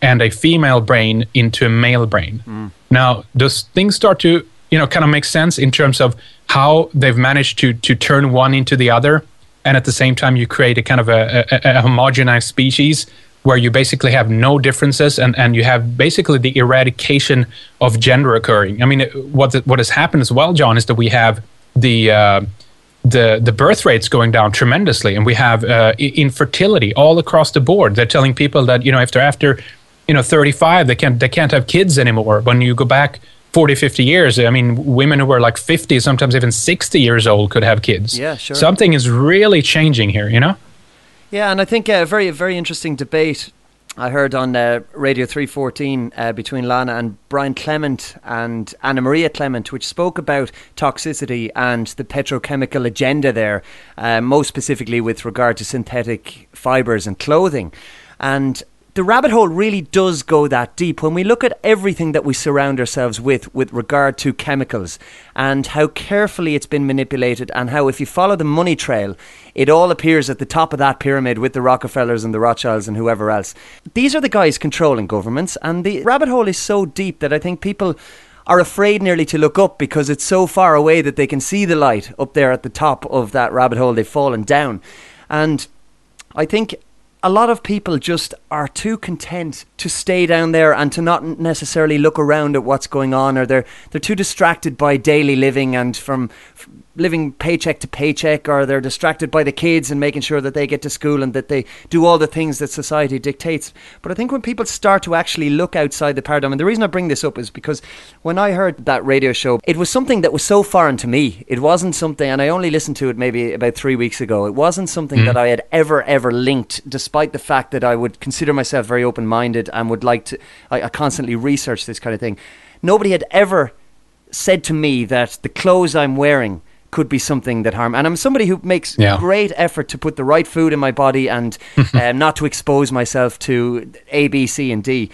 and a female brain into a male brain. Mm. Now, does things start to you know kind of make sense in terms of how they've managed to to turn one into the other? And at the same time you create a kind of a, a, a homogenized species where you basically have no differences and, and you have basically the eradication of gender occurring. I mean, what the, what has happened as well, John, is that we have the uh, the the birth rates going down tremendously, and we have uh, infertility all across the board. They're telling people that you know if they're after you know 35, they can't they can't have kids anymore. When you go back 40, 50 years. I mean, women who were like 50, sometimes even 60 years old could have kids. Yeah, sure. Something is really changing here, you know? Yeah, and I think a very, very interesting debate I heard on uh, Radio 314 uh, between Lana and Brian Clement and Anna Maria Clement, which spoke about toxicity and the petrochemical agenda there, uh, most specifically with regard to synthetic fibres and clothing. And the rabbit hole really does go that deep. When we look at everything that we surround ourselves with with regard to chemicals and how carefully it's been manipulated and how if you follow the money trail it all appears at the top of that pyramid with the Rockefellers and the Rothschilds and whoever else. These are the guys controlling governments and the rabbit hole is so deep that I think people are afraid nearly to look up because it's so far away that they can see the light up there at the top of that rabbit hole. They've fallen down. And I think a lot of people just are too content to stay down there and to not necessarily look around at what's going on or they're they're too distracted by daily living and from living paycheck to paycheck or they're distracted by the kids and making sure that they get to school and that they do all the things that society dictates. But I think when people start to actually look outside the paradigm, and the reason I bring this up is because when I heard that radio show, it was something that was so foreign to me. It wasn't something, and I only listened to it maybe about three weeks ago. It wasn't something mm. that I had ever, ever linked, despite the fact that I would consider myself very open minded and would like to, I, I constantly research this kind of thing. Nobody had ever said to me that the clothes I'm wearing could be something that harm. And I'm somebody who makes yeah. great effort to put the right food in my body and um, not to expose myself to A, B, C, and D.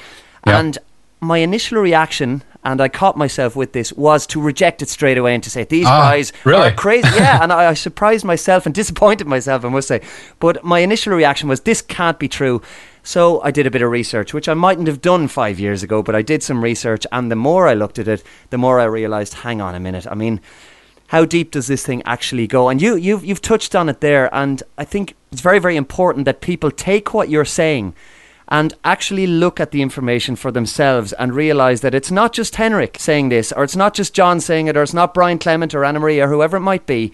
Yeah. And my initial reaction, and I caught myself with this, was to reject it straight away and to say these ah, guys really? are crazy. yeah, and I, I surprised myself and disappointed myself, I must say. But my initial reaction was this can't be true. So I did a bit of research, which I mightn't have done five years ago, but I did some research, and the more I looked at it, the more I realised, hang on a minute. I mean, how deep does this thing actually go? And you, you've, you've touched on it there, and I think it's very, very important that people take what you're saying and actually look at the information for themselves and realize that it's not just Henrik saying this, or it's not just John saying it, or it's not Brian Clement or Anna Maria or whoever it might be.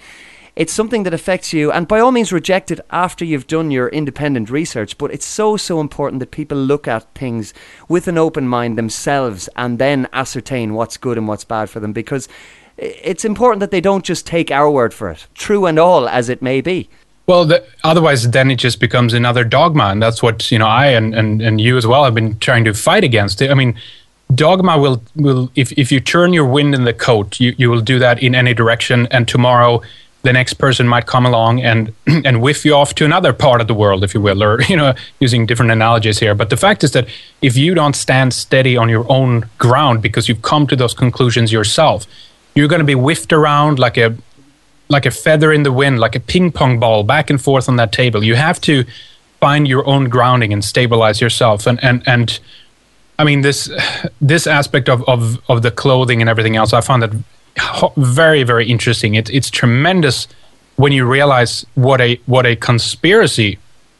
It's something that affects you, and by all means, reject it after you've done your independent research. But it's so, so important that people look at things with an open mind themselves and then ascertain what's good and what's bad for them because it's important that they don't just take our word for it, true and all as it may be. Well, the, otherwise, then it just becomes another dogma, and that's what you know. I and, and, and you as well have been trying to fight against. I mean, dogma will will if, if you turn your wind in the coat, you, you will do that in any direction, and tomorrow the next person might come along and and whiff you off to another part of the world, if you will, or you know, using different analogies here. But the fact is that if you don't stand steady on your own ground because you've come to those conclusions yourself, you're going to be whiffed around like a like a feather in the wind, like a ping pong ball, back and forth on that table. You have to find your own grounding and stabilize yourself. And and and I mean this this aspect of of of the clothing and everything else, I found that very very interesting. It's it's tremendous when you realize what a what a conspiracy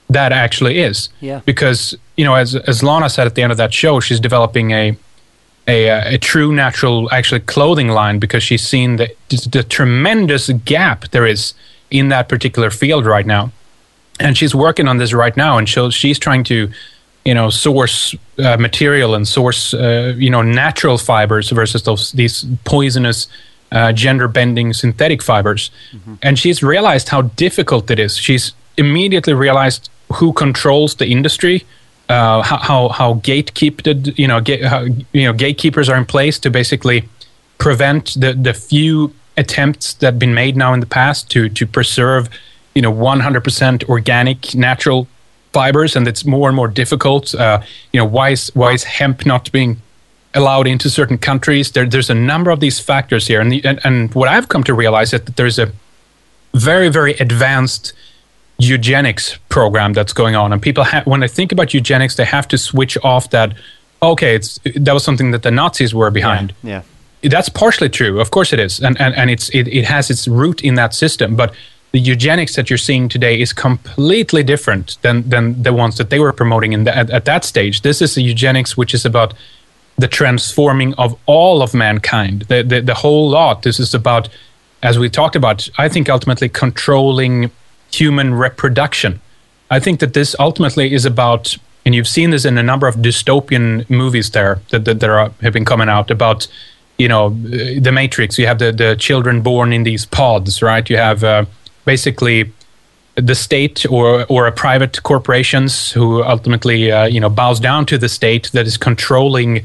that actually is. Yeah. Because you know, as as Lana said at the end of that show, she's developing a a, uh, a true natural actually clothing line because she's seen the, the tremendous gap there is in that particular field right now. And she's working on this right now and she'll, she's trying to you know source uh, material and source uh, you know natural fibers versus those these poisonous uh, gender bending synthetic fibers. Mm-hmm. and she's realized how difficult it is. She's immediately realized who controls the industry uh, how how gatekeeped you know how, you know gatekeepers are in place to basically prevent the the few attempts that have been made now in the past to to preserve you know 100% organic natural fibers, and it's more and more difficult. Uh, you know, why is why is hemp not being allowed into certain countries? There, there's a number of these factors here, and, the, and and what I've come to realize is that there's a very very advanced eugenics program that's going on, and people ha- when they think about eugenics, they have to switch off that. Okay, it's that was something that the Nazis were behind. Yeah. That's partially true, of course it is, and and, and it's it, it has its root in that system. But the eugenics that you're seeing today is completely different than than the ones that they were promoting in the, at, at that stage. This is a eugenics which is about the transforming of all of mankind, the, the the whole lot. This is about, as we talked about, I think ultimately controlling human reproduction. I think that this ultimately is about, and you've seen this in a number of dystopian movies there that, that, that are, have been coming out about, you know, the Matrix. You have the, the children born in these pods, right? You have uh, basically the state or or a private corporations who ultimately uh, you know bows down to the state that is controlling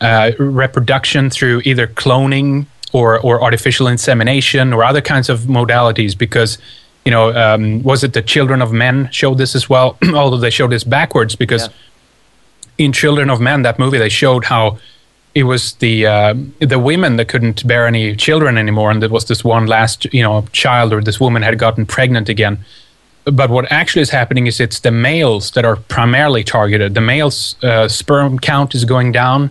uh, reproduction through either cloning or or artificial insemination or other kinds of modalities because you know, um, was it the Children of Men showed this as well? Although they showed this backwards because yeah. in Children of Men, that movie, they showed how it was the uh, the women that couldn't bear any children anymore, and there was this one last you know child or this woman had gotten pregnant again. But what actually is happening is it's the males that are primarily targeted. The males' uh, sperm count is going down.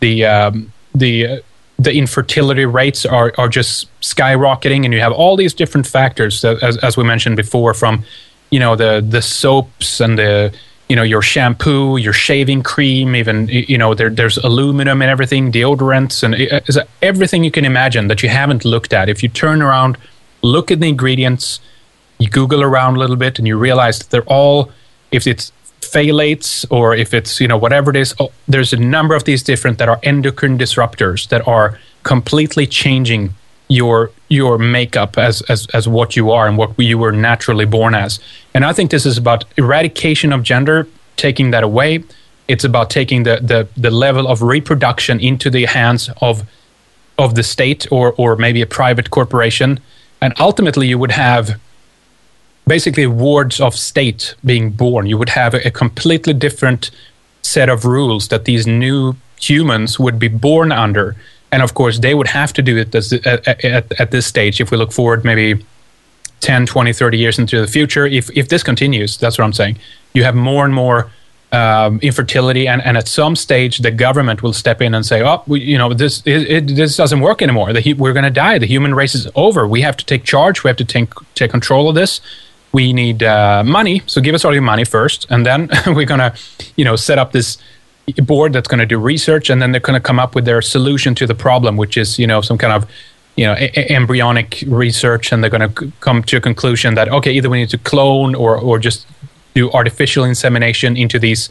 The um, the the infertility rates are, are just skyrocketing and you have all these different factors that, as, as we mentioned before from you know the the soaps and the you know your shampoo your shaving cream even you know there, there's aluminum and everything deodorants and uh, everything you can imagine that you haven't looked at. If you turn around look at the ingredients you google around a little bit and you realize that they're all if it's phthalates or if it's you know whatever it is oh, there's a number of these different that are endocrine disruptors that are completely changing your your makeup as as as what you are and what you were naturally born as. And i think this is about eradication of gender taking that away. It's about taking the the, the level of reproduction into the hands of of the state or or maybe a private corporation. And ultimately you would have basically wards of state being born. You would have a, a completely different set of rules that these new humans would be born under. And of course, they would have to do it this, at, at, at, this stage. If we look forward maybe 10, 20, 30 years into the future, if, if this continues, that's what I'm saying. You have more and more um, infertility, and, and at some stage, the government will step in and say, "Oh, we, you know, this it, it, this doesn't work anymore. The, we're going to die. The human race is over. We have to take charge. We have to take take control of this we need uh, money. So give us all your money first, and then we're gonna, you know, set up this board that's going to do research, and then they're going to come up with their solution to the problem, which is you know some kind of you know a- embryonic research, and they're going to c- come to a conclusion that okay, either we need to clone or or just do artificial insemination into these.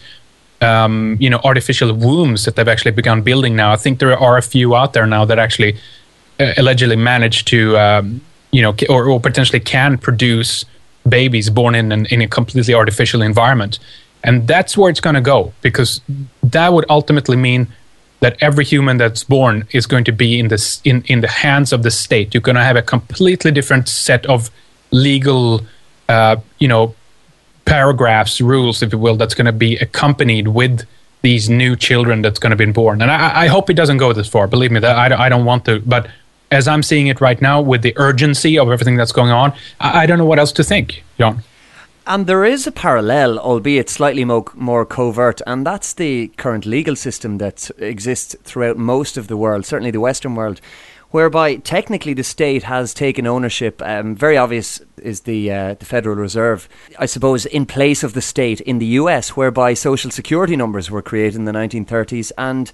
Um, you know, artificial wombs that they've actually begun building now. I think there are a few out there now that actually uh, allegedly manage to, um, you know, or, or potentially can produce babies born in an, in a completely artificial environment. And that's where it's going to go because that would ultimately mean that every human that's born is going to be in this in, in the hands of the state. You're going to have a completely different set of legal, uh, you know, paragraphs, rules, if you will, that's going to be accompanied with these new children that's going to be born. And I, I hope it doesn't go this far. Believe me, that I, I don't want to, but as I'm seeing it right now, with the urgency of everything that's going on, I, I don't know what else to think, John. And there is a parallel, albeit slightly mo- more covert, and that's the current legal system that exists throughout most of the world, certainly the Western world, whereby technically the state has taken ownership. Um, very obvious is the uh, the Federal Reserve, I suppose, in place of the state in the U.S., whereby social security numbers were created in the 1930s, and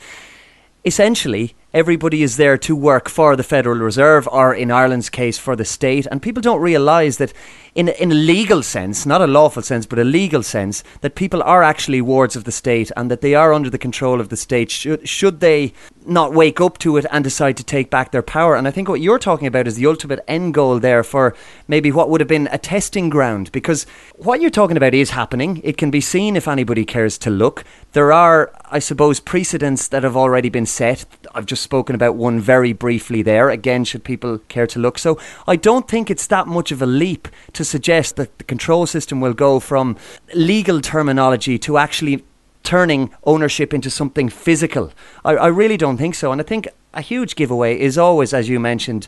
essentially everybody is there to work for the Federal Reserve or, in Ireland's case, for the state. And people don't realise that, in, in a legal sense, not a lawful sense, but a legal sense, that people are actually wards of the state and that they are under the control of the state should, should they not wake up to it and decide to take back their power. And I think what you're talking about is the ultimate end goal there for maybe what would have been a testing ground because what you're talking about is happening. It can be seen if anybody cares to look. There are, I suppose, precedents that have already been set. I've just spoken about one very briefly there. Again, should people care to look. So I don't think it's that much of a leap to suggest that the control system will go from legal terminology to actually turning ownership into something physical. I, I really don't think so. And I think a huge giveaway is always, as you mentioned,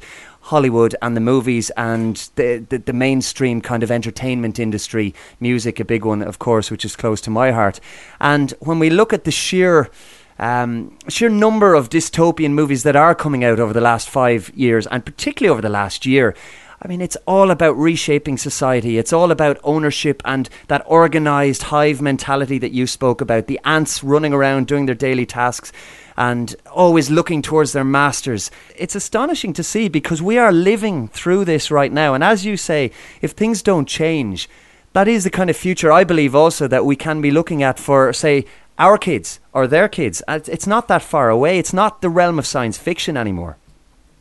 Hollywood and the movies and the, the, the mainstream kind of entertainment industry, music, a big one, of course, which is close to my heart. And when we look at the sheer um, sheer number of dystopian movies that are coming out over the last five years, and particularly over the last year. I mean, it's all about reshaping society. It's all about ownership and that organized hive mentality that you spoke about. The ants running around doing their daily tasks and always looking towards their masters. It's astonishing to see because we are living through this right now. And as you say, if things don't change, that is the kind of future I believe also that we can be looking at for, say, our kids or their kids. It's not that far away. It's not the realm of science fiction anymore.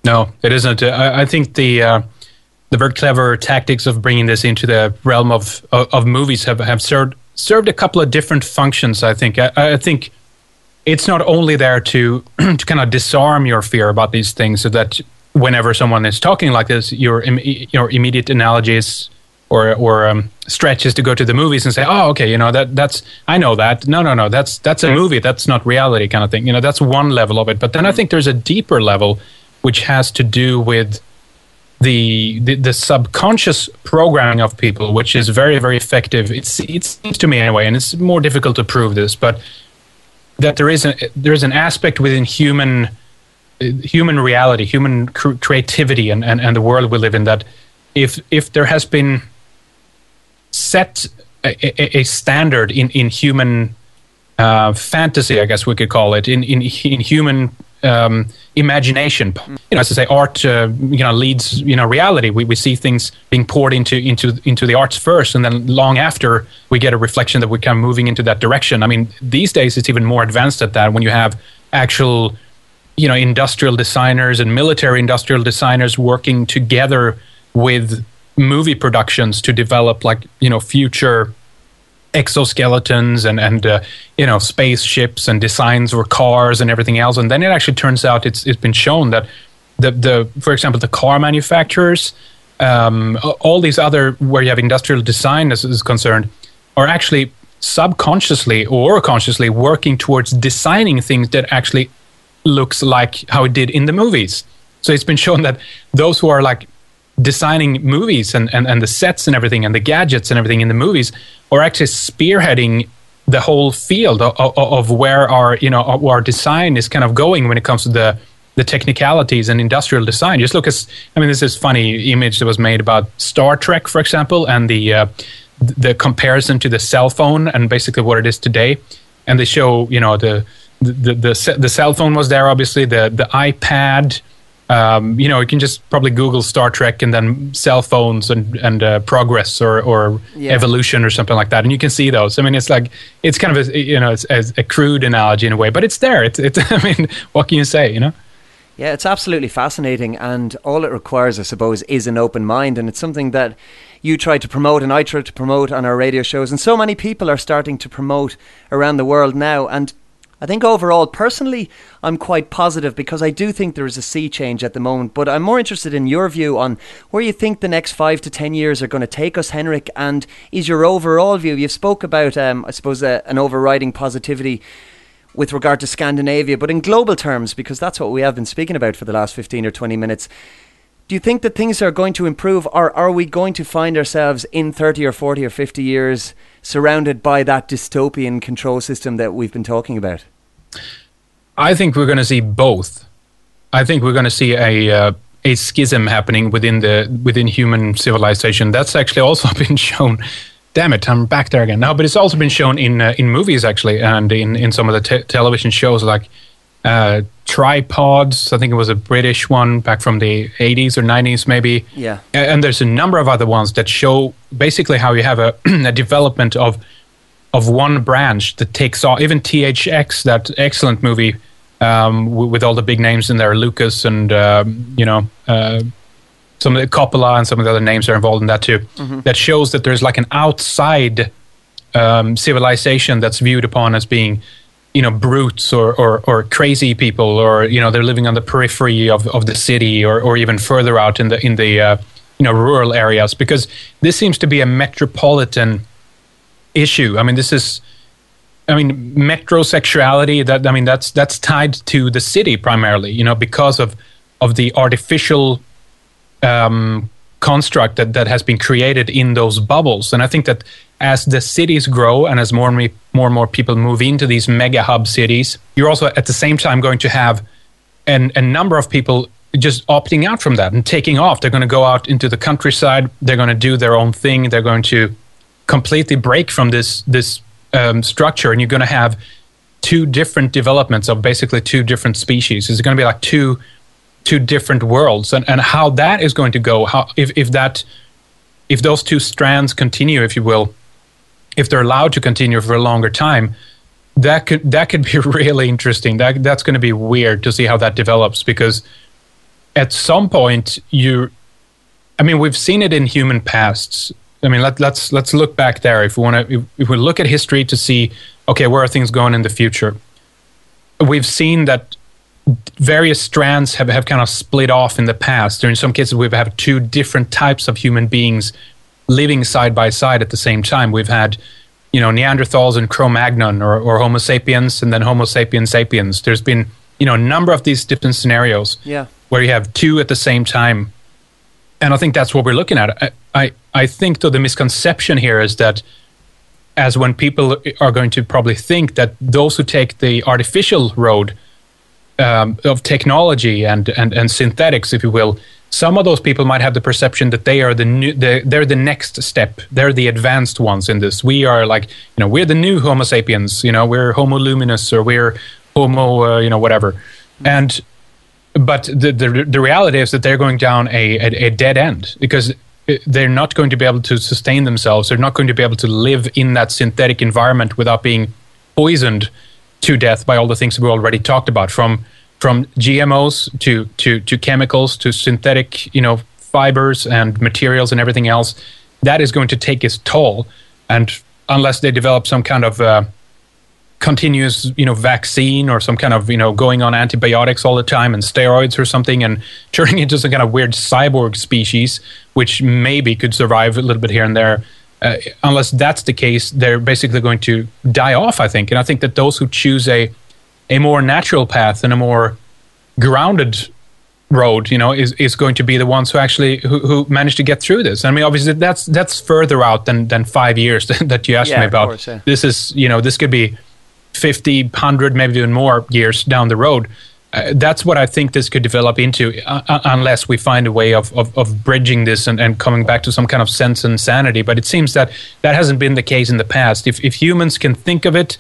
No, it isn't. I, I think the uh, the very clever tactics of bringing this into the realm of of, of movies have, have served served a couple of different functions. I think. I, I think it's not only there to to kind of disarm your fear about these things, so that whenever someone is talking like this, your your immediate analogy is or or um, stretch is to go to the movies and say, oh, okay, you know that that's I know that. No, no, no, that's that's a movie. That's not reality, kind of thing. You know, that's one level of it. But then I think there's a deeper level, which has to do with the, the, the subconscious programming of people, which is very very effective. It's it seems to me anyway, and it's more difficult to prove this, but that there is a there is an aspect within human human reality, human cr- creativity, and, and and the world we live in that if if there has been set a, a, standard in in human uh, fantasy, I guess we could call it, in in, in human um, imagination. You know, as I say, art uh, you know leads you know reality. We, we see things being poured into into into the arts first, and then long after we get a reflection that we're kind of moving into that direction. I mean, these days it's even more advanced at that when you have actual you know industrial designers and military industrial designers working together with movie productions to develop like you know future exoskeletons and and uh, you know spaceships and designs for cars and everything else. And then it actually turns out it's it's been shown that the the for example the car manufacturers um, all these other where you have industrial design is, is concerned are actually subconsciously or consciously working towards designing things that actually looks like how it did in the movies. So it's been shown that those who are like designing movies and, and, and the sets and everything and the gadgets and everything in the movies are actually spearheading the whole field of, of, of, where our you know our design is kind of going when it comes to the the technicalities and industrial design. Just look at I mean, this is funny image that was made about Star Trek, for example, and the uh, the comparison to the cell phone and basically what it is today. And they show you know the the the, the cell phone was there, obviously the the iPad um, you know, you can just probably Google Star Trek and then cell phones and and uh, progress or or yeah. evolution or something like that, and you can see those. I mean, it's like it's kind of a you know it's, it's a crude analogy in a way, but it's there. It's it's. I mean, what can you say? You know. Yeah, it's absolutely fascinating, and all it requires, I suppose, is an open mind, and it's something that you try to promote and I try to promote on our radio shows, and so many people are starting to promote around the world now, and I think overall, personally, I'm quite positive because I do think there is a sea change at the moment. But I'm more interested in your view on where you think the next five to ten years are going to take us, Henrik, and is your overall view? You've spoke about, um, I suppose, uh, an overriding positivity with regard to Scandinavia, but in global terms, because that's what we have been speaking about for the last 15 or 20 minutes. Do you think that things are going to improve, or are we going to find ourselves in 30 or 40 or 50 years surrounded by that dystopian control system that we've been talking about? I think we're going to see both. I think we're going to see a uh, a schism happening within the within human civilization. That's actually also been shown. Damn it, I'm back there again. now. but it's also been shown in uh, in movies actually, and in in some of the te- television shows like uh, tripods. I think it was a British one back from the 80s or 90s, maybe. Yeah. And there's a number of other ones that show basically how you have a, a development of of one branch that takes off. Even THX, that excellent movie um, w- with all the big names in there, Lucas and um, you know uh, some of the Coppola and some of the other names are involved in that too. Mm-hmm. That shows that there's like an outside um, civilization that's viewed upon as being you know brutes or, or, or crazy people or you know they're living on the periphery of, of the city or, or even further out in the in the uh, you know rural areas because this seems to be a metropolitan issue. I mean, this is. I mean, metrosexuality. That I mean, that's that's tied to the city primarily. You know, because of of the artificial um, construct that, that has been created in those bubbles. And I think that as the cities grow and as more and me, more and more people move into these mega hub cities, you're also at the same time going to have an, a number of people just opting out from that and taking off. They're going to go out into the countryside. They're going to do their own thing. They're going to completely break from this this um, structure, and you're going to have two different developments of basically two different species. It's going to be like two two different worlds and, and how that is going to go how if, if that if those two strands continue if you will if they're allowed to continue for a longer time that could that could be really interesting. That that's going to be weird to see how that develops because at some point you i mean we've seen it in human pasts. I mean let, let's let's look back there. If we want to if, if we look at history to see okay where are things going in the future? We've seen that various strands have, have kind of split off in the past. Or in some cases, we've had two different types of human beings living side by side at the same time. We've had, you know, Neanderthals and Cro-Magnon, or, or Homo sapiens, and then Homo sapiens sapiens. There's been, you know, a number of these different scenarios yeah. where you have two at the same time, and I think that's what we're looking at. I, I, I think though the misconception here is that as when people are going to probably think that those who take the artificial road um, of technology and, and, and synthetics, if you will, some of those people might have the perception that they are the new, the, they're the next step. They're the advanced ones in this. We are like, you know, we're the new Homo sapiens. You know, we're Homo luminous or we're Homo, uh, you know, whatever. And but the, the the reality is that they're going down a, a, a dead end because they're not going to be able to sustain themselves. They're not going to be able to live in that synthetic environment without being poisoned to death by all the things we already talked about, from from GMOs to to to chemicals to synthetic, you know, fibers and materials and everything else. That is going to take its toll, and unless they develop some kind of uh, continuous, you know, vaccine or some kind of, you know, going on antibiotics all the time and steroids or something, and turning into some kind of weird cyborg species, which maybe could survive a little bit here and there uh, unless that's the case, they're basically going to die off. I think, and I think that those who choose a a more natural path and a more grounded road, you know, is, is going to be the ones who actually who, who manage to get through this. I mean, obviously, that's that's further out than than five years that you asked yeah, me about. Course, yeah. This is, you know, this could be 50, 100, maybe even more years down the road. Uh, that's what I think this could develop into, uh, uh, unless we find a way of, of, of bridging this and, and coming back to some kind of sense and sanity. But it seems that that hasn't been the case in the past. If, if humans can think of it,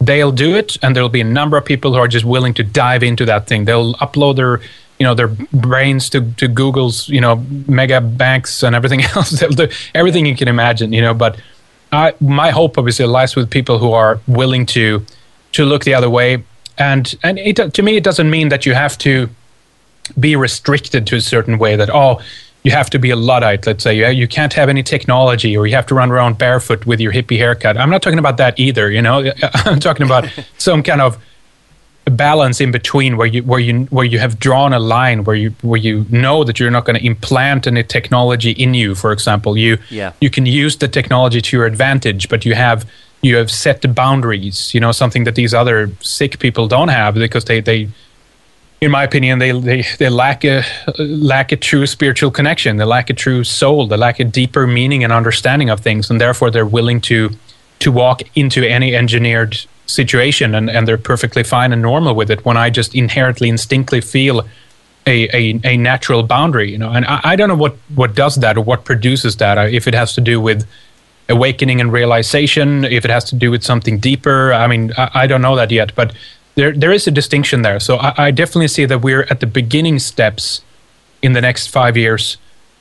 they'll do it, and there'll be a number of people who are just willing to dive into that thing. They'll upload their you know their brains to, to Google's you know mega banks and everything else. Everything you can imagine, you know. But I, my hope obviously lies with people who are willing to to look the other way and and it, to me it doesn't mean that you have to be restricted to a certain way that oh you have to be a luddite let's say. You, you can't have any technology or you have to run around barefoot with your hippie haircut. I'm not talking about that either you know. I'm talking about some kind of balance in between where you where you where you have drawn a line where you where you know that you're not going to implant any technology in you for example. You Yeah. you can use the technology to your advantage but you have you have set the boundaries you know something that these other sick people don't have because they they in my opinion they they, they lack a lack a true spiritual connection. They lack a true soul. They lack a deeper meaning and understanding of things. And therefore they're willing to to walk into any engineered situation and, and they're perfectly fine and normal with it when i just inherently instinctively feel a, a, a natural boundary you know. And I, I don't know what what does that or what produces that uh, if it has to do with awakening and realization, if it has to do with something deeper. I mean, I, I don't know that yet, but there there is a distinction there. So I, I, definitely see that we're at the beginning steps in the next five years,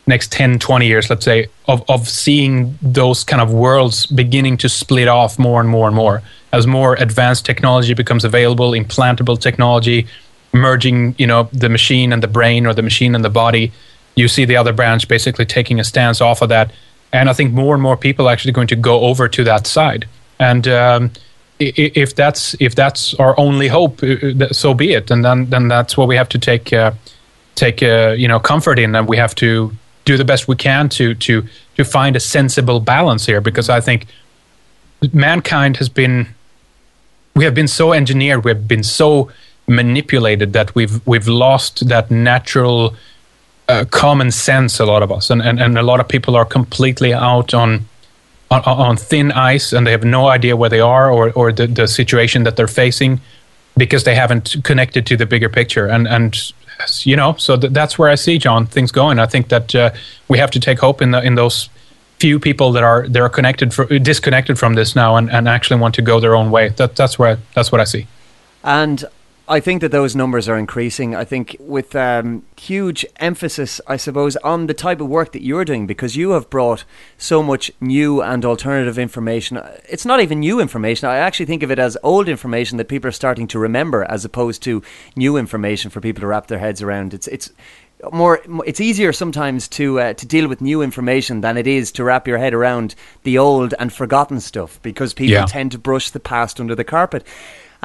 next 10, 20 years, let's say, of, of seeing those kind of worlds beginning to split off more and more and more as more advanced technology becomes available, implantable technology, merging, you know, the machine and the brain or the machine and the body. You see the other branch basically taking a stance off of that and I think more and more people are actually going to go over to that side. And um, if that's if that's our only hope, uh, so be it. And then then that's what we have to take uh, take uh, you know comfort in, and we have to do the best we can to to to find a sensible balance here. Because I think mankind has been we have been so engineered, we have been so manipulated that we've we've lost that natural uh, common sense. A lot of us, and, and and a lot of people are completely out on on, on thin ice and they have no idea where they are or, or the, the situation that they're facing because they haven't connected to the bigger picture. And, and you know, so th- that's where I see, John, things going. I think that uh, we have to take hope in, the, in those few people that are that are connected for, disconnected from this now and, and actually want to go their own way. That, that's, where that's what I see. And I think that those numbers are increasing. I think with um, huge emphasis, I suppose, on the type of work that you're doing because you have brought so much new and alternative information. It's not even new information. I actually think of it as old information that people are starting to remember, as opposed to new information for people to wrap their heads around. It's it's more it's easier sometimes to uh, to deal with new information than it is to wrap your head around the old and forgotten stuff because people yeah. tend to brush the past under the carpet.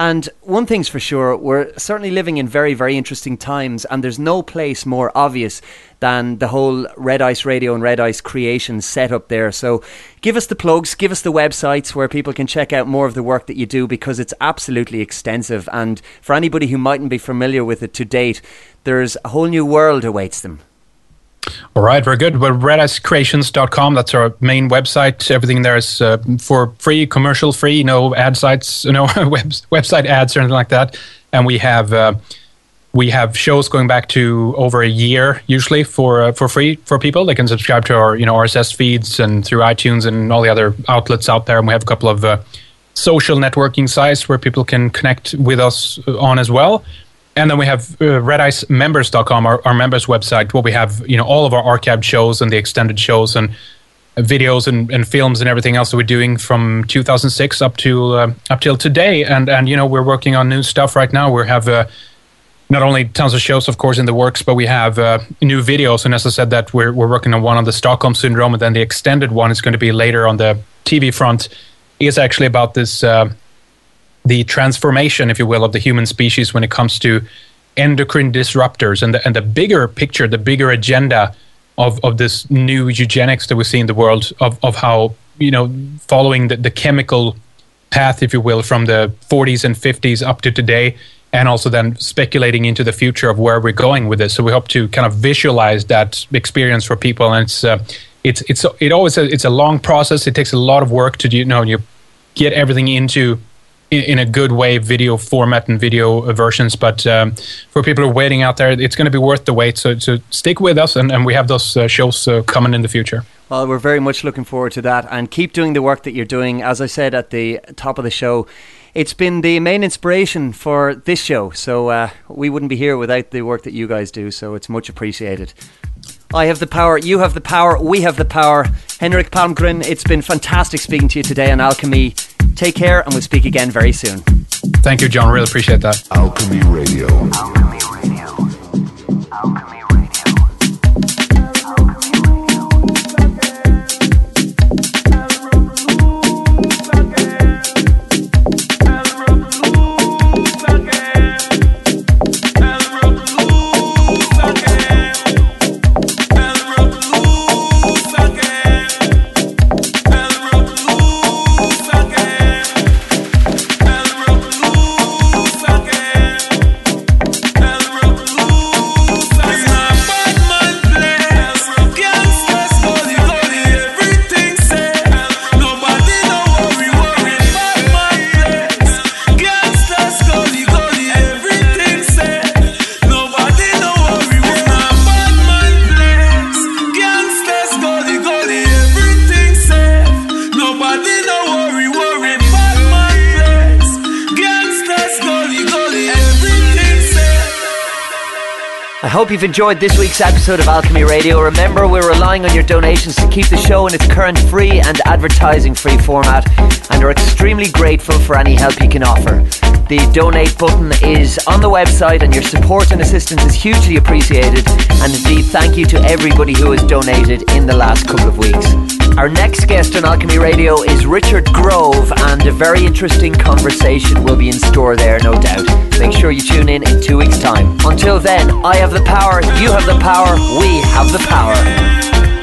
And one thing's for sure, we're certainly living in very, very interesting times, and there's no place more obvious than the whole Red Ice Radio and Red Ice creation set up there. So give us the plugs, give us the websites where people can check out more of the work that you do because it's absolutely extensive. And for anybody who mightn't be familiar with it to date, there's a whole new world awaits them. All right, very good. Well, redicecreations.com, that's our main website. Everything there is uh, for free, commercial free, no ad sites, no web, website ads or anything like that. And we have uh, we have shows going back to over a year usually for uh, for free for people. They can subscribe to our you know RSS feeds and through iTunes and all the other outlets out there. And we have a couple of uh, social networking sites where people can connect with us on as well and then we have uh, redicemembers.com our, our members website where we have you know all of our archived shows and the extended shows and videos and, and films and everything else that we're doing from 2006 up to uh, up till today. And and you know we're working on new stuff right now. We have uh, not only tons of shows of course in the works but we have uh, new videos. And as i said that we're, we're working on one on the stockholm syndrome and then the extended one is going to be later on the tv front. Is actually about this uh, the transformation, if you will, of the human species when it comes to endocrine disruptors and the, and the bigger picture, the bigger agenda of, of this new eugenics that we see in the world of, of how, you know, following the, the chemical path, if you will, from the 40s and 50s up to today, and also then speculating into the future of where we're going with this. So we hope to kind of visualize that experience for people. And it's, uh, it's, it's, it always, a, it's a long process. It takes a lot of work to, you know, you get everything into in, in, a good way video format and video versions. But um, for people who are waiting out there, it's going to be worth the wait. So, so stick with us, and, and we have those uh, shows uh, coming in the future. Well, we're very much looking forward to that, and keep doing the work that you're doing. As I said at the top of the show, it's been the main inspiration for this show. So uh, we wouldn't be here without the work that you guys do. So it's much appreciated. I have the power, you have the power, we have the power. Henrik Palmgren, it's been fantastic speaking to you today on Alchemy. Take care, and we'll speak again very soon. Thank you, John. Really appreciate that. Alchemy Radio. Alchemy Radio. Alchemy. Hope you've enjoyed this week's episode of Alchemy Radio. Remember, we're relying on your donations to keep the show in its current free and advertising free format and are extremely grateful for any help you can offer. The donate button is on the website, and your support and assistance is hugely appreciated. And indeed, thank you to everybody who has donated in the last couple of weeks. Our next guest on Alchemy Radio is Richard Grove, and a very interesting conversation will be in store there, no doubt. Make sure you tune in in two weeks' time. Until then, I have the power, you have the power, we have the power.